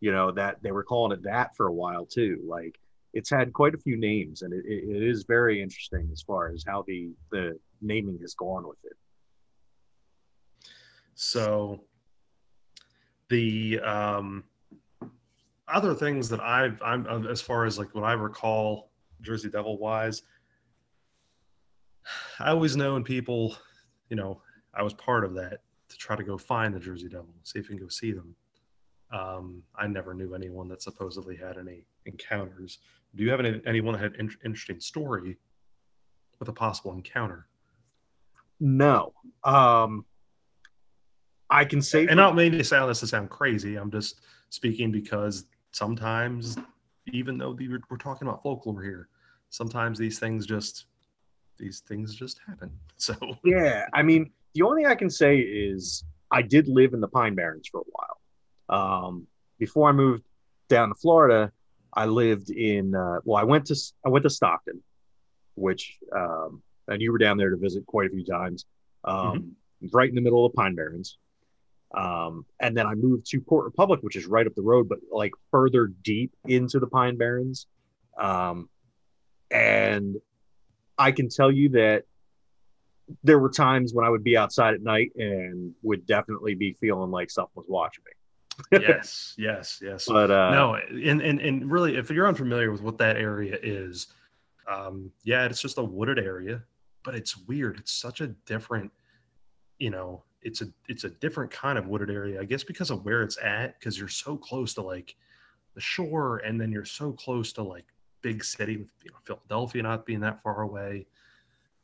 You know that they were calling it that for a while too. Like it's had quite a few names, and it, it is very interesting as far as how the the naming has gone with it. So the um, other things that I've I'm as far as like what I recall Jersey Devil wise, I always known people, you know, I was part of that to try to go find the Jersey Devil, see if we can go see them. Um, I never knew anyone that supposedly had any encounters. Do you have any, anyone that had an interesting story with a possible encounter? No. Um, I can say, and not maybe sound this to sound crazy. I'm just speaking because sometimes, even though we're talking about folklore here, sometimes these things just these things just happen. [laughs] So yeah, I mean, the only thing I can say is I did live in the Pine Barrens for a while. Um, before I moved down to Florida, I lived in uh, well, I went to I went to Stockton, which um, and you were down there to visit quite a few times, um, mm-hmm. right in the middle of the Pine Barrens. Um, and then I moved to Port Republic, which is right up the road, but like further deep into the Pine Barrens. Um, and I can tell you that there were times when I would be outside at night and would definitely be feeling like something was watching me. [laughs] yes, yes, yes. But uh, no, and, and and really, if you're unfamiliar with what that area is, um, yeah, it's just a wooded area, but it's weird. It's such a different, you know, it's a it's a different kind of wooded area. I guess because of where it's at, because you're so close to like the shore, and then you're so close to like big city with you know, Philadelphia not being that far away.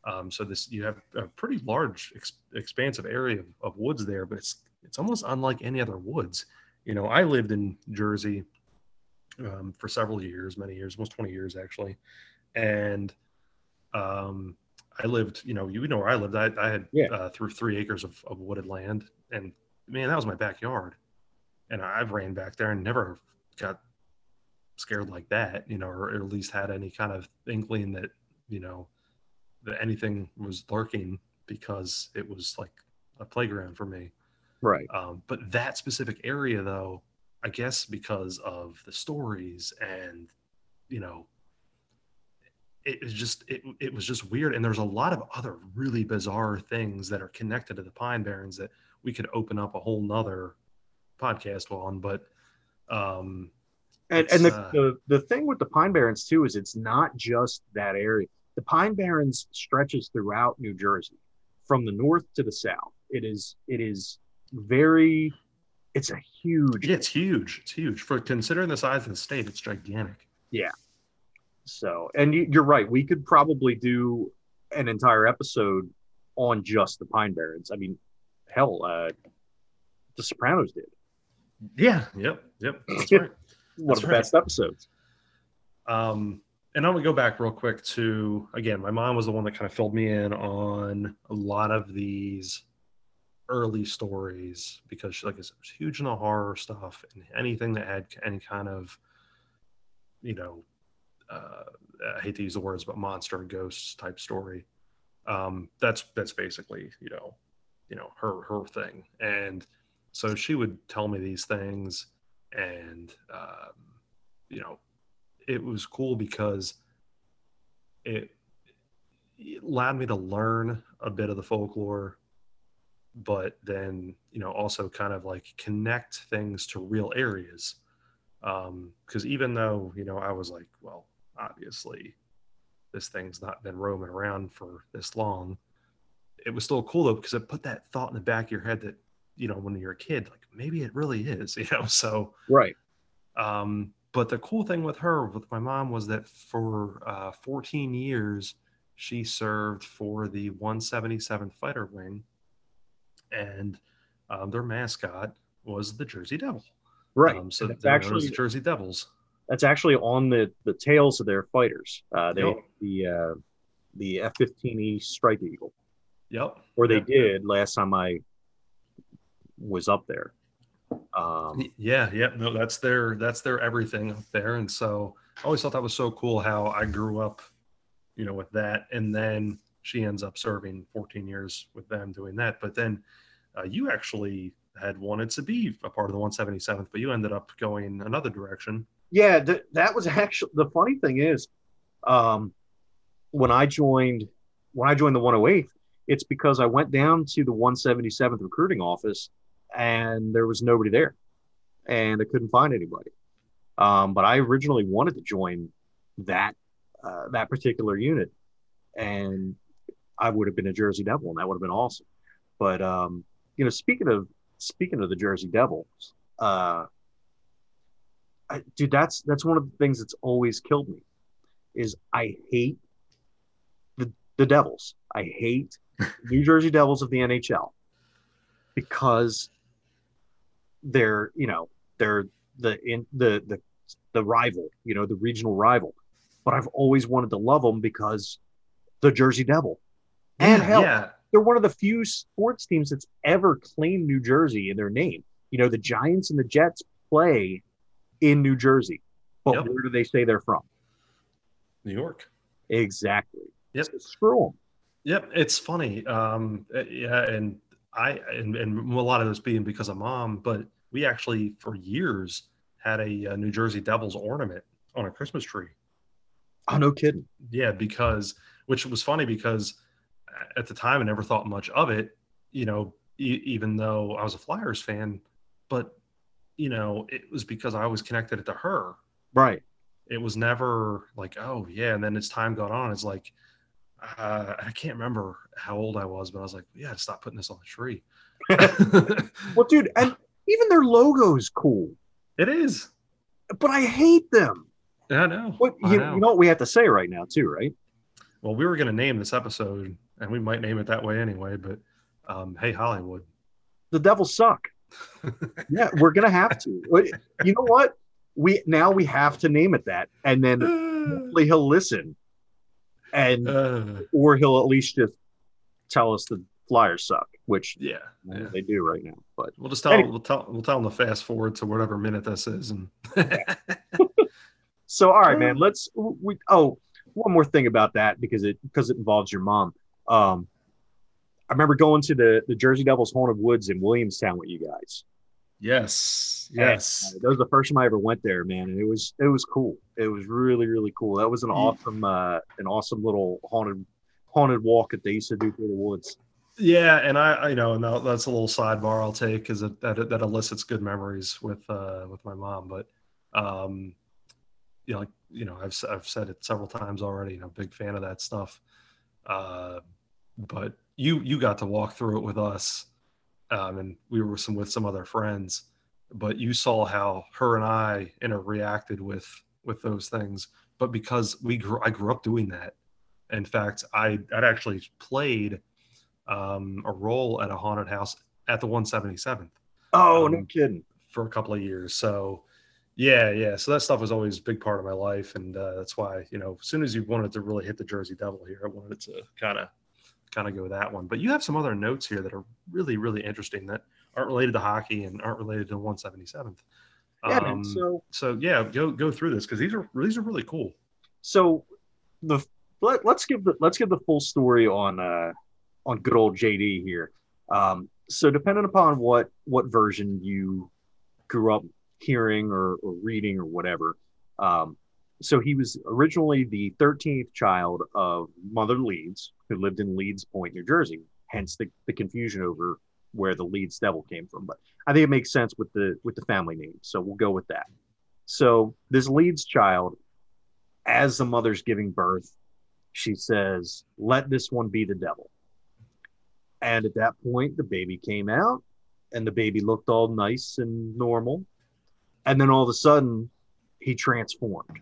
Um, so this you have a pretty large, ex- expansive area of, of, woods there, but it's it's almost unlike any other woods. You know, I lived in Jersey um, for several years, many years, almost twenty years actually, and um, I lived. You know, you know where I lived. I, I had yeah. uh, through three acres of, of wooded land, and man, that was my backyard. And I've ran back there and never got scared like that, you know, or at least had any kind of inkling that, you know, that anything was lurking because it was like a playground for me. Right. Um, but that specific area, though, I guess because of the stories and you know, it was just it, it was just weird. And there's a lot of other really bizarre things that are connected to the Pine Barrens that we could open up a whole nother podcast on. But um, And and the, uh, the the thing with the Pine Barrens too is it's not just that area. The Pine Barrens stretches throughout New Jersey, from the north to the south. It is it is very it's a huge yeah, it's huge. It's huge for considering the size of the state. It's gigantic. So and you, you're right. We could probably do an entire episode on just the Pine Barrens. I mean, hell, uh, The Sopranos did Yeah. Yep. Yep. [clears throat] That's right. one That's of the right. best episodes. Um, and I'm gonna go back real quick to again, my mom was the one that kind of filled me in on a lot of these early stories because she, like I said, was huge in the horror stuff and anything that had any kind of, you know, uh, I hate to use the words, but monster and ghosts type story. Um, that's that's basically you know, you know her her thing, and so she would tell me these things, and um, you know, it was cool because it, it allowed me to learn a bit of the folklore but then you know also kind of like connect things to real areas because even though you know i was like well obviously this thing's not been roaming around for this long it was still cool though because it put that thought in the back of your head that you know when you're a kid like maybe it really is [laughs] you know so Right. um, but the cool thing with her, with my mom, was that for uh, 14 years, she served for the 177 Fighter Wing, and um, their mascot was the Jersey Devil. Right. Um, so they're known as actually the Jersey Devils. That's actually on the the tails of their fighters. Uh, they Yep. the uh, the F fifteen E Strike Eagle, Yep. or they Yep. did last time I was up there. Um, Yeah, yeah, no, that's their that's their everything up there, and so I always thought that was so cool how I grew up, you know, with that, and then she ends up serving 14 years with them doing that. But then uh, you actually had wanted to be a part of the 177th, but you ended up going another direction. Yeah, th- that was actually the funny thing is, um, when I joined when I joined the 108th, it's because I went down to the 177th recruiting office and there was nobody there, and I couldn't find anybody. Um, but I originally wanted to join that uh, that particular unit, and I would have been a Jersey Devil, and that would have been awesome. But um, you know, speaking of speaking of the Jersey Devils, uh, I, dude, that's that's one of the things that's always killed me. Is I hate the the Devils. I hate [laughs] New Jersey Devils of the NHL because they're you know they're the in the the the rival, you know, the regional rival. But I've always wanted to love them because the Jersey Devil. And hell, yeah, they're one of the few sports teams that's ever claimed New Jersey in their name. You know, the Giants and the Jets play in New Jersey, but Yep. where do they say they're from? New York. Exactly. Yep. So screw them. Yep, it's funny. Um, yeah, and I and, and a lot of this being because of mom, but we actually for years had a, uh New Jersey Devils ornament on a Christmas tree. Oh, no kidding. Yeah, because which was funny because at the time I never thought much of it, you know, e- even though I was a Flyers fan, but you know, it was because I always connected it to her. Right. It was never like, oh yeah, and then as time got on, it's like uh, I can't remember how old I was, but I was like, yeah, stop putting this on the tree. [laughs] Well, dude, and even their logo's cool, it is. but I hate them. I know. What I you, know. you know what we have to say right now, too, right? Well, we were going to name this episode, and we might name it that way anyway. But um, hey, Hollywood. The Devils suck. Yeah, we're gonna have to. [laughs] You know what? We now we have to name it that, and then [sighs] hopefully he'll listen, and Uh, or he'll at least just tell us the Flyers suck, which yeah, yeah. they do right now. But We'll just tell Anyway. we'll tell we'll tell them to fast forward to whatever minute this is, and [laughs] so, all right, man. [laughs] Let's we. Oh, one more thing about that because it because it involves your mom. Um, I remember going to the the Jersey Devils Haunted Woods in Williamstown with you guys. Yes, yes. And that was the first time I ever went there, man, and it was it was cool. It was really really cool. That was an awesome uh, an awesome little haunted haunted walk that they used to do through the woods. Yeah, and I, I you know, and that's a little sidebar I'll take because that, that elicits good memories with uh, with my mom. But um, you know, like you know, I've I've said it several times already. You know, big fan of that stuff. Uh, but you you got to walk through it with us, um, and we were some with some other friends. But you saw how her and I interacted with with those things. But because we grew, I grew up doing that. In fact, I I'd actually played um, a role at a haunted house at the 177th. Oh, um, no kidding! For a couple of years, so yeah, yeah. So that stuff was always a big part of my life, and uh, that's why you know, as soon as you wanted to really hit the Jersey Devil here, I wanted to kind of kind of go that one. But you have some other notes here that are really really interesting that aren't related to hockey and aren't related to 177th. Yeah, um, so so yeah, go go through this because these are these are really cool. So the let, us give the let's give the full story on uh on good old JD here. Um, so depending upon what what version you grew up hearing or, or reading or whatever, um, so he was originally the 13th child of Mother Leeds, who lived in Leeds Point, New Jersey. Hence the, the confusion over where the Leeds Devil came from. But I think it makes sense with the with the family name, so we'll go with that. So this Leeds child, as the mother's giving birth, she says, "Let this one be the devil." And at that point, the baby came out and the baby looked all nice and normal. And then all of a sudden, he transformed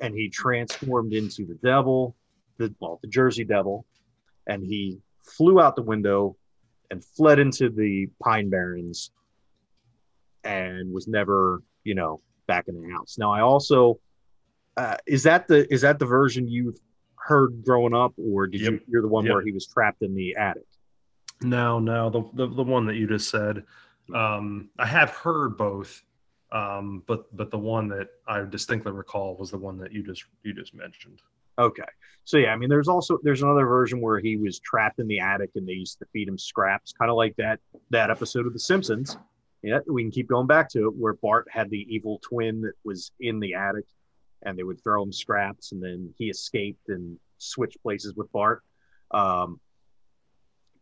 and he transformed into the devil, the, well, the Jersey Devil. And he flew out the window and fled into the Pine Barrens and was never, you know, back in the house. Now, I also, uh, is that the is that the version you've heard growing up, or did yep. you hear the one yep. where he was trapped in the attic? No, no, the, the the one that you just said. Um, I have heard both, um, but but the one that I distinctly recall was the one that you just you just mentioned. Okay, so yeah, I mean, there's also there's another version where he was trapped in the attic and they used to feed him scraps, kind of like that that episode of The Simpsons. Yeah, we can keep going back to it where Bart had the evil twin that was in the attic and they would throw him scraps and then he escaped and switched places with Bart. Um,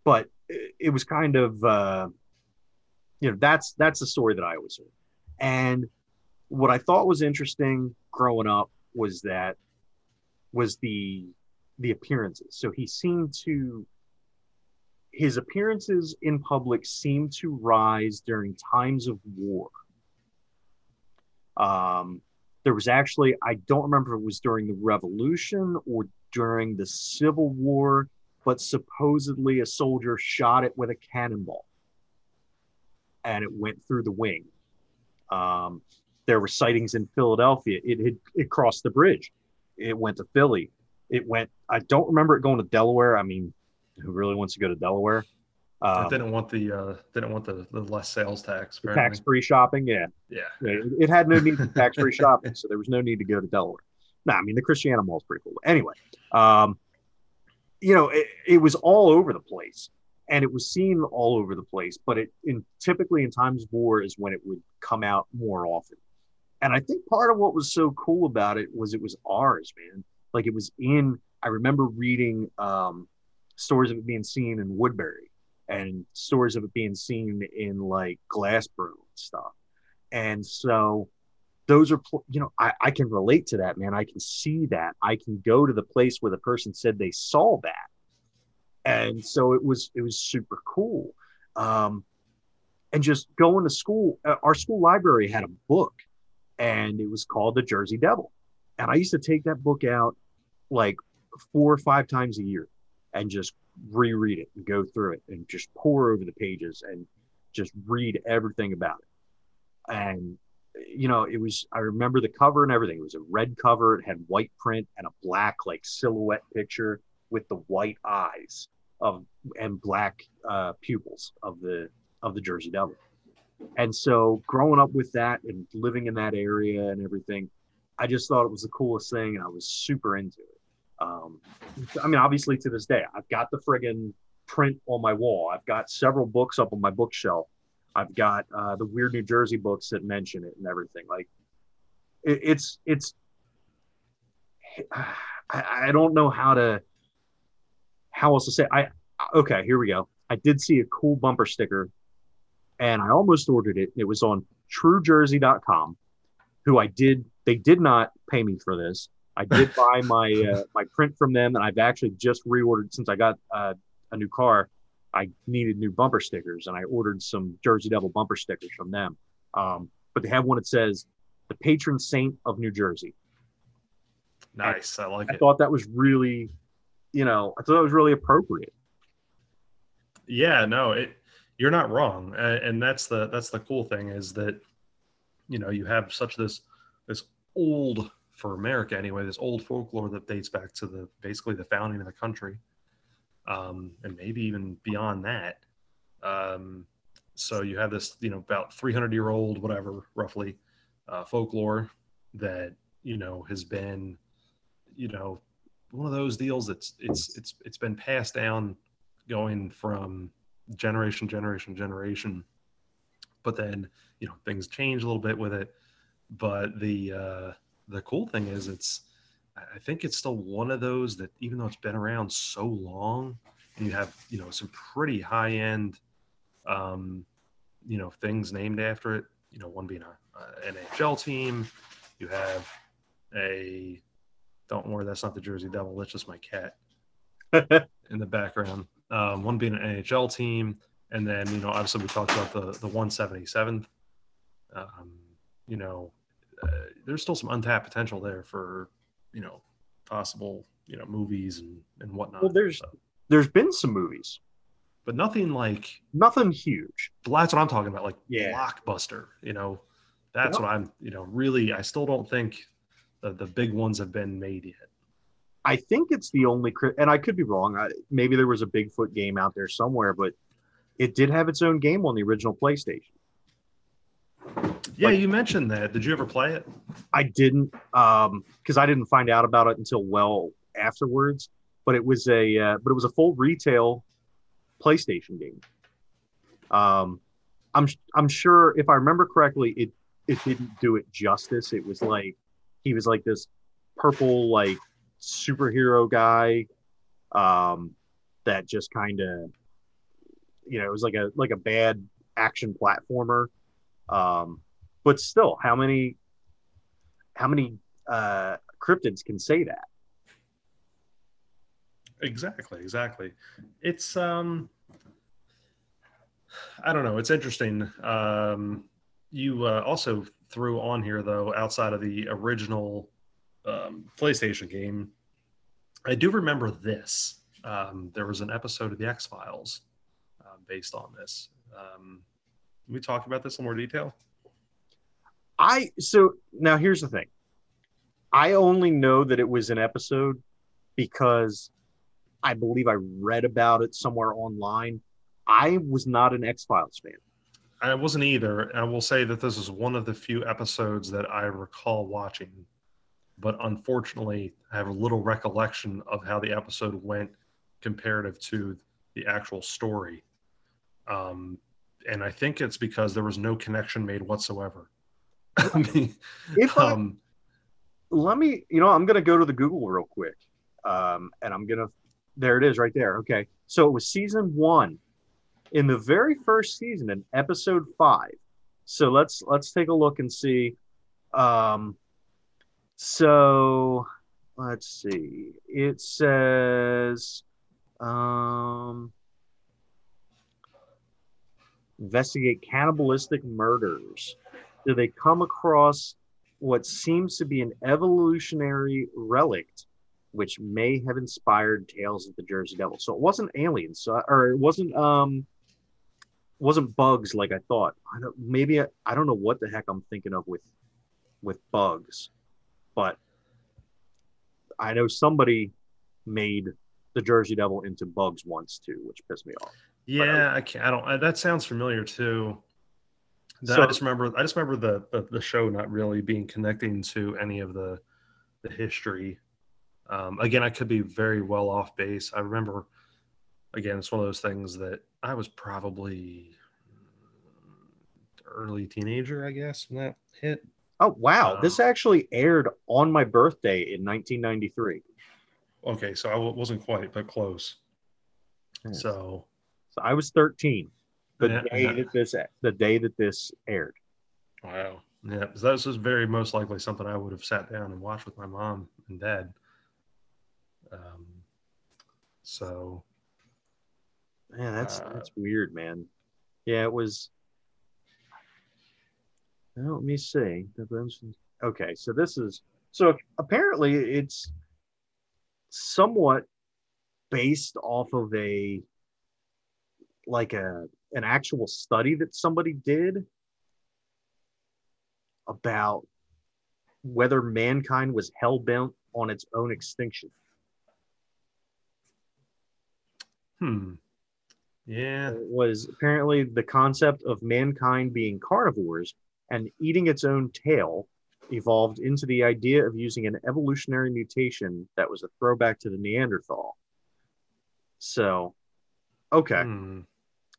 but it, was kind of uh, you know that's that's the story that I always heard. And what I thought was interesting growing up was that was the the appearances. So he seemed to his appearances in public seemed to rise during times of war. Um, there was actually, I don't remember if it was during the Revolution or during the Civil War, but supposedly a soldier shot it with a cannonball and it went through the wing. Um, there were sightings in Philadelphia. It had it crossed the bridge. It went to Philly. It went. I don't remember it going to Delaware. I mean, who really wants to go to Delaware? Um, didn't want the uh, didn't want the, the less sales tax. Tax free shopping, yeah, yeah. It, it had no need for tax free [laughs] shopping, so there was no need to go to Delaware. No, I mean the Christiana Mall is pretty cool. Anyway, um, you know, it, it was all over the place, and it was seen all over the place. But it in typically in times of war is when it would come out more often. And I think part of what was so cool about it was it was ours, man. Like it was in. I remember reading um, stories of it being seen in Woodbury and stories of it being seen in like Glassboro and stuff. And so those are, you know, I, I can relate to that, man. I can see that. I can go to the place where the person said they saw that. And so it was, it was super cool. Um, and just going to school, uh, our school library had a book and it was called The Jersey Devil. And I used to take that book out like four or five times a year and just reread it and go through it and just pour over the pages and just read everything about it. And you know, it was I remember the cover and everything. It was a red cover, it had white print and a black like silhouette picture with the white eyes of and black uh, pupils of the of the Jersey Devil. And so growing up with that and living in that area and everything, I just thought it was the coolest thing and I was super into it. Um, I mean, obviously to this day, I've got the friggin' print on my wall. I've got several books up on my bookshelf. I've got uh, the weird New Jersey books that mention it and everything. Like it, it's it's [sighs] I, I don't know how to how else to say. I okay, here we go. I did see a cool bumper sticker, and I almost ordered it. It was on TrueJersey.com, who I did. They did not pay me for this. I did [laughs] buy my uh, my print from them, and I've actually just reordered since I got uh, a new car. I needed new bumper stickers, and I ordered some Jersey Devil bumper stickers from them. Um, but they have one that says "The Patron Saint of New Jersey." Nice, I like I it. thought that was really, you know, I thought it was really appropriate. Yeah, no, it you're not wrong, and that's the that's the cool thing is that you know you have such this this old for America anyway, this old folklore that dates back to the basically the founding of the country, um, and maybe even beyond that. Um, so you have this, you know, about 300 year old, whatever, roughly, uh, folklore that you know has been, you know, one of those deals that's it's it's it's been passed down, going from generation, generation, generation. But then you know things change a little bit with it. But the uh, the cool thing is it's I think it's still one of those that even though it's been around so long, and you have you know some pretty high end, um, you know things named after it. You know, one being a, a NHL team. You have a don't worry, that's not the Jersey Devil. That's just my cat [laughs] in the background. Um, one being an NHL team, and then you know obviously we talked about the the 177th. Um, you know, uh, there's still some untapped potential there for you know possible you know movies and and whatnot. Well, there's- So- There's been some movies, but nothing like nothing huge. that's what I'm talking about, like Yeah. blockbuster. You know, that's what I'm. You know, really, I still don't think the the big ones have been made yet. I think it's the only, and I could be wrong. I, maybe there was a Bigfoot game out there somewhere, but it did have its own game on the original PlayStation. Yeah, Like- you mentioned that. Did you ever play it? I didn't, um, because I didn't find out about it until well afterwards. But it was a, uh, but it was a full retail PlayStation game. Um, I'm, I'm sure if I remember correctly, it, it didn't do it justice. It was like he was like this purple like superhero guy, um, that just kind of, you know, it was like a like a bad action platformer. Um, but still, how many how many uh, cryptids can say that? Exactly, exactly. It's um I don't know, it's interesting. Um you uh, also threw on here though outside of the original um, PlayStation game. I do remember this. Um, there was an episode of the X Files uh, based on this. Um, can we talk about this in more detail? I so now here's the thing. I only know that it was an episode because I believe I read about it somewhere online. I was not an X Files fan. I wasn't either. I will say that this is one of the few episodes that I recall watching, but unfortunately, I have a little recollection of how the episode went comparative to the actual story. Um, and I think it's because there was no connection made whatsoever. [laughs] I mean, If I, um, let me, you know, I'm gonna go to the Google real quick, um, and I'm gonna. There it is, right there. Okay, so it was season one, in the very first season, in episode five. So let's let's take a look and see. Um, so let's see. It says, um, investigate cannibalistic murders. Do they come across what seems to be an evolutionary relict which may have inspired tales of the Jersey Devil. So it wasn't aliens, so, or it wasn't um wasn't bugs like I thought. I don't maybe I, I don't know what the heck I'm thinking of with with bugs, but I know somebody made the Jersey Devil into bugs once too, which pissed me off. yeah, I can't. I don't. I, that sounds familiar too. Then So- I just remember. I just remember the, the the show not really being connecting to any of the the history. Um, again, I could be very well off base. I remember again, it's one of those things that I was probably early teenager, I guess, when that hit. Oh wow, Um, this actually aired on my birthday in 1993. Okay, so I wasn't quite, but close. Yes. So So I was 13 the Yeah, day yeah. that this the day that this aired. Wow. Yeah, so this was very most likely something I would have sat down and watched with my mom and dad. Um, so Man, that's Uh, that's weird, man. Yeah, it was. Let me see. Okay, so this is so apparently it's somewhat based off of a like a an actual study that somebody did about whether mankind was hell bent on its own extinction. hmm. Yeah. It was apparently the concept of mankind being carnivores and eating its own tail evolved into the idea of using an evolutionary mutation that was a throwback to the Neanderthal. So, okay, Hmm.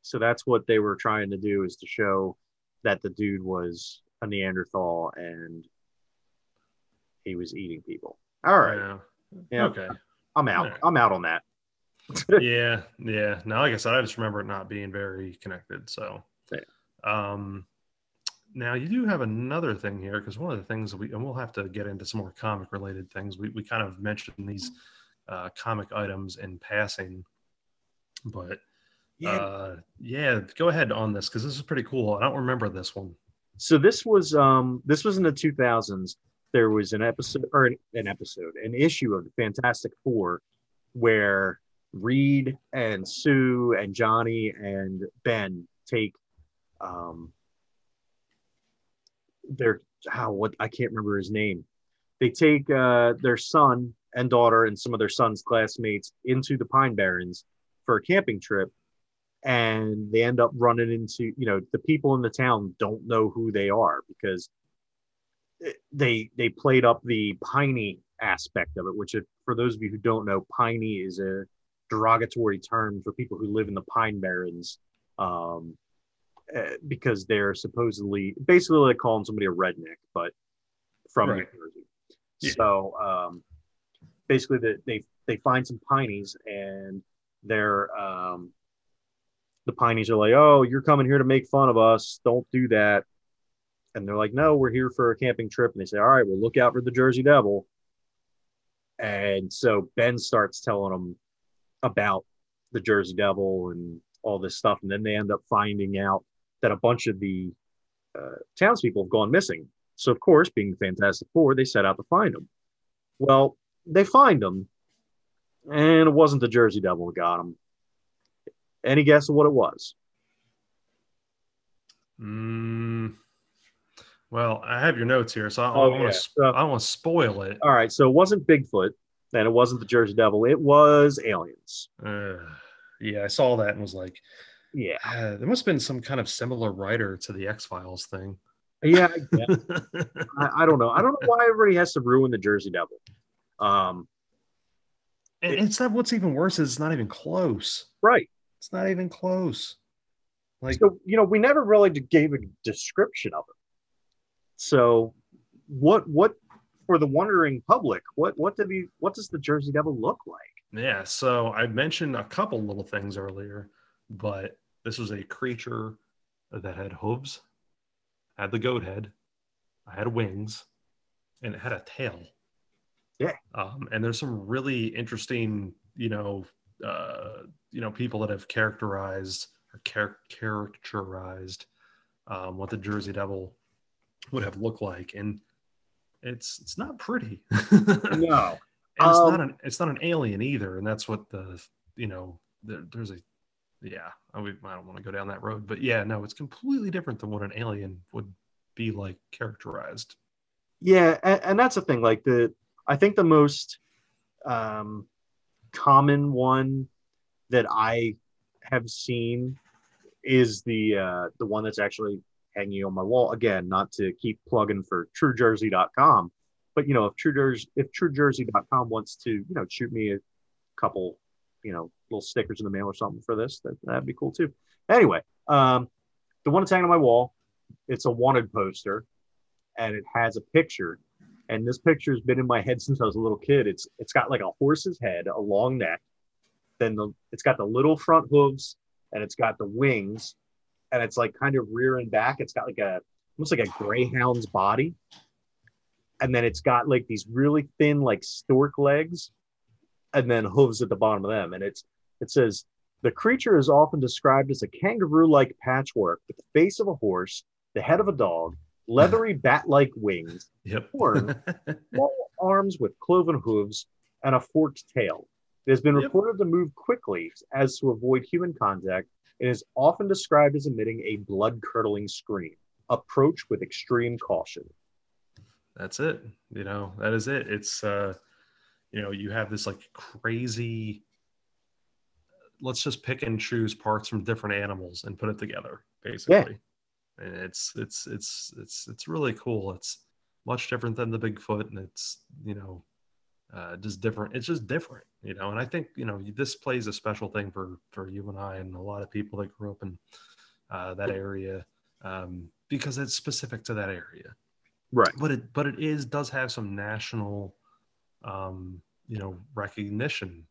so that's what they were trying to do is to show that the dude was a Neanderthal and he was eating people. All right, Yeah. yeah, Okay. I'm out. Alright. I'm out on that. [laughs] [laughs] yeah, yeah. Now, like I said, I just remember it not being very connected. So, Yeah. um, now you do have another thing here because one of the things that we and we'll have to get into some more comic related things. We we kind of mentioned these uh, comic items in passing, but uh, yeah, go ahead on this because this is pretty cool. I don't remember this one. so this was um this was in the 2000s there was an episode or an, an episode an issue of the fantastic four where reed and sue and johnny and ben take um their how what i can't remember his name. They take uh their son and daughter and some of their son's classmates into the pine barrens for a camping trip. And they end up running into you know the people in the town don't know who they are because they they played up the piney aspect of it which if, for those of you who don't know piney is a derogatory term for people who live in the pine barrens um, eh, because they're supposedly basically like calling somebody a redneck but from Right. New Jersey. Yeah. So um, basically, the, they they find some pineys and they're um, the pineys are like, "Oh, you're coming here to make fun of us. Don't do that." And they're like, "No, we're here for a camping trip." And they say, "All right, well, look out for the Jersey Devil." And so Ben starts telling them about the Jersey Devil and all this stuff, and then they end up finding out that a bunch of the uh, townspeople have gone missing. So, of course, being the Fantastic Four, they set out to find them. Well, they find them, and it wasn't the Jersey Devil that got them. Any guess of what it was? Mm, well, I have your notes here, so I, Oh, I want to So- I don't want to spoil it. All right, so it wasn't Bigfoot, and it wasn't the Jersey Devil. It was aliens. Uh, yeah, I saw that and was like, Yeah, ah, there must have been some kind of similar writer to the X Files thing. yeah. I, [laughs] I, I don't know. I don't know why everybody has to ruin the Jersey Devil. Um, and it's not what's even worse is it's not even close. right. It's not even close. Like, so you know we never really gave a description of it so what what for the wondering public what what did he what does the jersey devil look like yeah. So I mentioned a couple little things earlier, but this was a creature that had hooves, had the goat head, had wings, and it had a tail. Yeah. Um, and there's some really interesting, you know, uh, you know, people that have characterized or char- characterized um, what the Jersey Devil would have looked like, and it's it's not pretty. [laughs] and no it's Um, not an it's not an alien either, and that's what the you know there, there's a yeah I, would, I don't want to go down that road, but yeah no it's completely different than what an alien would be like characterized. yeah and, and that's the thing like the i think the most um common one that i have seen is the uh the one that's actually hanging on my wall again not to keep plugging for truejersey.com but you know if TrueJersey if truejersey.com wants to you know shoot me a couple you know little stickers in the mail or something for this, that that'd be cool too. Anyway, um, the one that's hanging on my wall, it's a wanted poster, and it has a picture. And this picture has been in my head [laughs] since I was a little kid. It's it's got like a horse's head, a long neck, then the it's got the little front hooves, and it's got the wings, and it's like kind of rear and back. It's got like a almost like a greyhound's body, and then it's got like these really thin like stork legs, and then hooves at the bottom of them. And it's it says the creature is often described as a kangaroo-like patchwork with the face of a horse, the head of a dog, leathery [laughs] bat-like wings, Yep. horn, [laughs] small arms with cloven hooves, and a forked tail. It has been Yep. reported to move quickly as to avoid human contact and is often described as emitting a blood-curdling scream. Approach with extreme caution. That's it. You know, that is it. It's uh you know, you have this like crazy let's just pick and choose parts from different animals and put it together, basically. And it's it's it's it's it's really cool. It's much different than the Bigfoot and it's, you know, uh, just different. It's just different, you know. And I think you know this plays a special thing for for you and I and a lot of people that grew up in uh, that area um, because it's specific to that area. Right. But it but it is does have some national, um, you know, recognition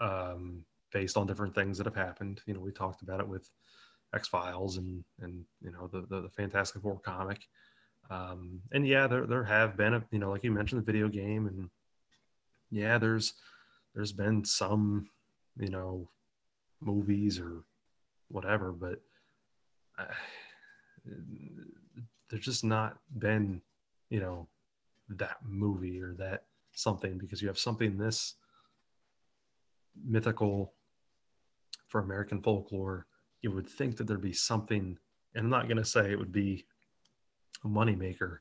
um, based on different things that have happened. You know, we talked about it with X Files and and you know the, the the Fantastic Four comic. Um, and yeah, there there have been a, you know like you mentioned the video game and yeah, there's there's been some you know movies or whatever, but uh, there's just not been you know that movie or that something because you have something this mythical for American folklore. You would think that there'd be something, and I'm not going to say it would be a moneymaker,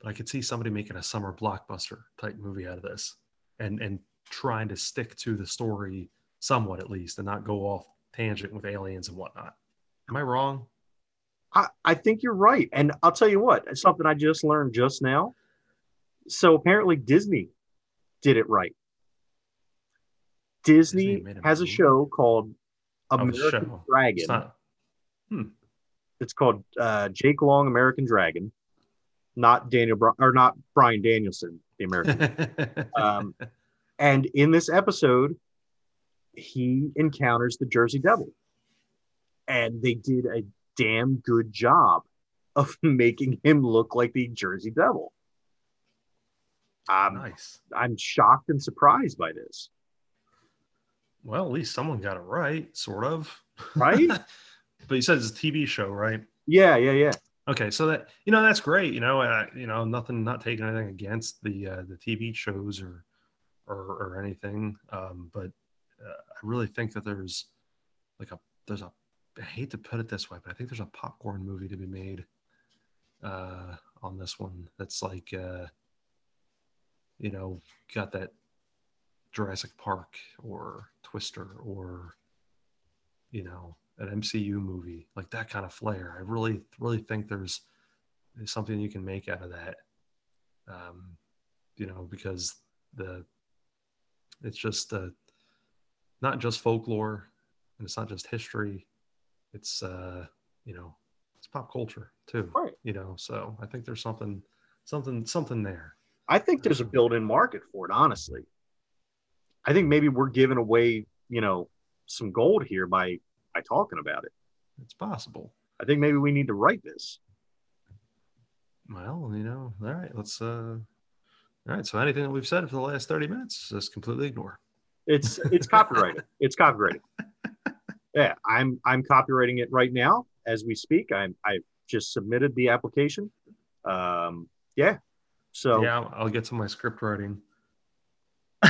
but I could see somebody making a summer blockbuster type movie out of this and and trying to stick to the story somewhat at least and not go off tangent with aliens and whatnot. Am I wrong? I, I think you're right. And I'll tell you what, it's something I just learned just now. So apparently Disney did it right. Disney, Disney has a show called Oh, American show. Dragon. It's not. It's called uh, Jake Long American Dragon, not Daniel Bri- or not Bryan Danielson, the American. [laughs] um, and in this episode, he encounters the Jersey Devil, and they did a damn good job of [laughs] making him look like the Jersey Devil. Um, nice. I'm shocked and surprised by this. Well, at least someone got it right, sort of. Right? [laughs] but you said it's a TV show, right? Yeah, yeah, yeah. Okay, so that you know that's great. You know, uh, you know, nothing, not taking anything against the uh, the TV shows or or, or anything, um, but uh, I really think that there's like a there's a I hate to put it this way, but I think there's a popcorn movie to be made uh, on this one. That's like uh, you know got that Jurassic Park or Twister or you know an MCU movie like that kind of flair. I really really think there's, there's something you can make out of that. Um, you know because the it's just uh, not just folklore and it's not just history. It's uh, you know it's pop culture too. Right. You know so I think there's something something something there. I think there's a built-in market for it, honestly. I think maybe we're giving away, you know, some gold here by by talking about it. It's possible. I think maybe we need to write this. Well, you know, all right, let's uh all right, so anything that we've said for the last 30 minutes, just completely ignore. It's it's copyrighted. [laughs] It's copyrighted. Yeah, I'm I'm copywriting it right now as we speak. I'm I've just submitted the application. Um, yeah. So Yeah, I'll, get to my script writing. [laughs]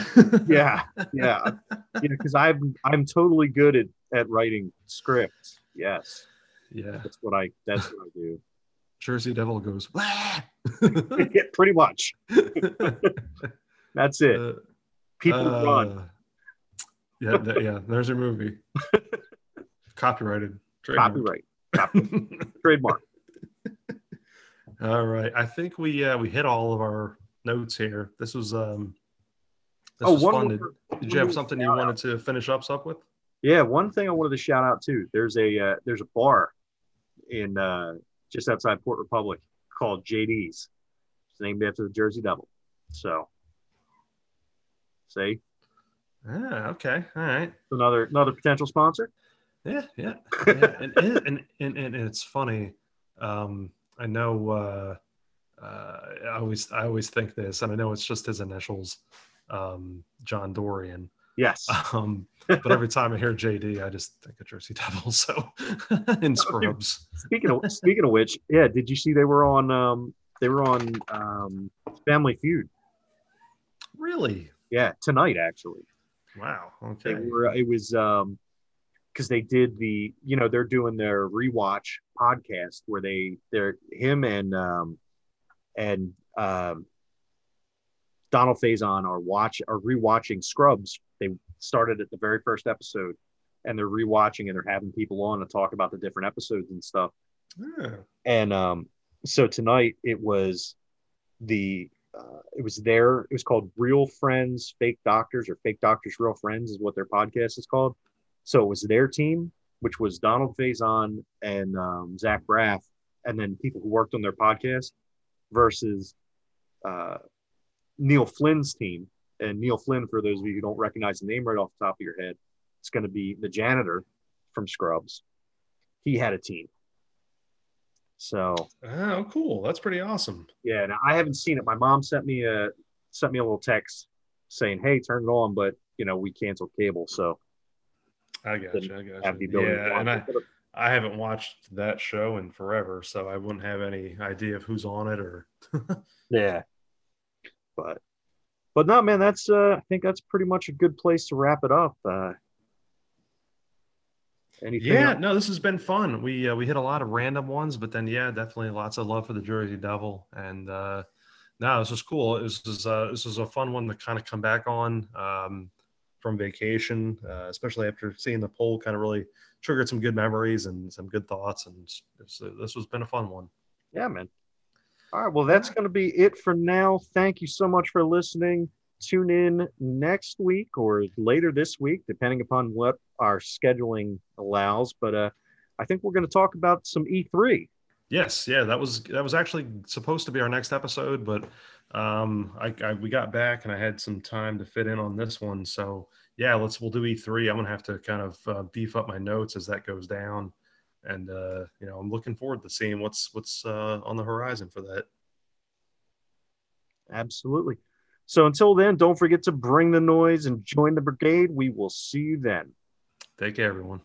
yeah, yeah, know, because I'm I'm totally good at at writing scripts. Yes, Yeah. that's what I that's what I do. Jersey Devil goes, [laughs] yeah, pretty much. [laughs] That's it. Uh, People uh, run. Yeah, th- yeah, there's your movie. Copyrighted. trademark. Copyright. Copyright. Trademark. All right. I think we uh, we hit all of our notes here. This was um this Oh, was one fun to- Did you have something you wanted to finish up up with? Yeah, one thing I wanted to shout out too. There's a uh, there's a bar in uh, just outside Port Republic called JD's. It's named after the Jersey Devil. So, see, Ah, okay, all right. another another potential sponsor. Yeah, yeah, yeah. and, and, and, and, and it's funny. Um, I know. Uh, uh, I always I always think this, and I know it's just his initials, um, John Dorian. Yes. [laughs] Um, but every time I hear JD, I just think of Jersey Devil. So [laughs] in Scrubs. speaking of speaking of which, yeah, did you see they were on um they were on um Family Feud? Really? Yeah, tonight actually. Wow. Okay. were it was um because they did the you know they're doing their rewatch podcast where they they're him and um and um Donald Faison are watch are rewatching Scrubs. They started at the very first episode and they're rewatching and they're having people on to talk about the different episodes and stuff. Yeah. And um so tonight it was the uh, it was their it was called Real Friends Fake Doctors or Fake Doctors Real Friends is what their podcast is called. So it was their team, which was Donald Faison and um, Zach Braff, and then people who worked on their podcast versus uh, Neil Flynn's team. And Neil Flynn, for those of you who don't recognize the name right off the top of your head, it's going to be the janitor from Scrubs. He had a team. So Oh, cool. That's pretty awesome. yeah, now I haven't seen it. My mom sent me a sent me a little text saying, "Hey, turn it on," but you know we canceled cable, so I got you. I got you. Yeah, and I. I haven't watched that show in forever, so I wouldn't have any idea of who's on it or. [laughs] yeah, but but no, man, that's uh, I think that's pretty much a good place to wrap it up. Uh, anything? Yeah, else? no, this has been fun. We uh, we hit a lot of random ones, but then yeah, definitely lots of love for the Jersey Devil, and uh, no, this was cool. This was uh, this was a fun one to kind of come back on um, from vacation, uh, especially after seeing the poll. Kind of really triggered some good memories and some good thoughts, and this this was been a fun one. Yeah, man. All right. Well, that's going to be it for now. Thank you so much for listening. Tune in next week or later this week, depending upon what our scheduling allows. But uh, I think we're going to talk about some E E3. Yes, yeah, that was that was actually supposed to be our next episode, but um, I, I we got back and I had some time to fit in on this one. So yeah, let's we'll do E3. I'm gonna have to kind of uh, beef up my notes as that goes down, and uh, you know I'm looking forward to seeing what's what's uh, on the horizon for that. Absolutely. So until then, don't forget to bring the noise and join the brigade. We will see you then. Take care, everyone.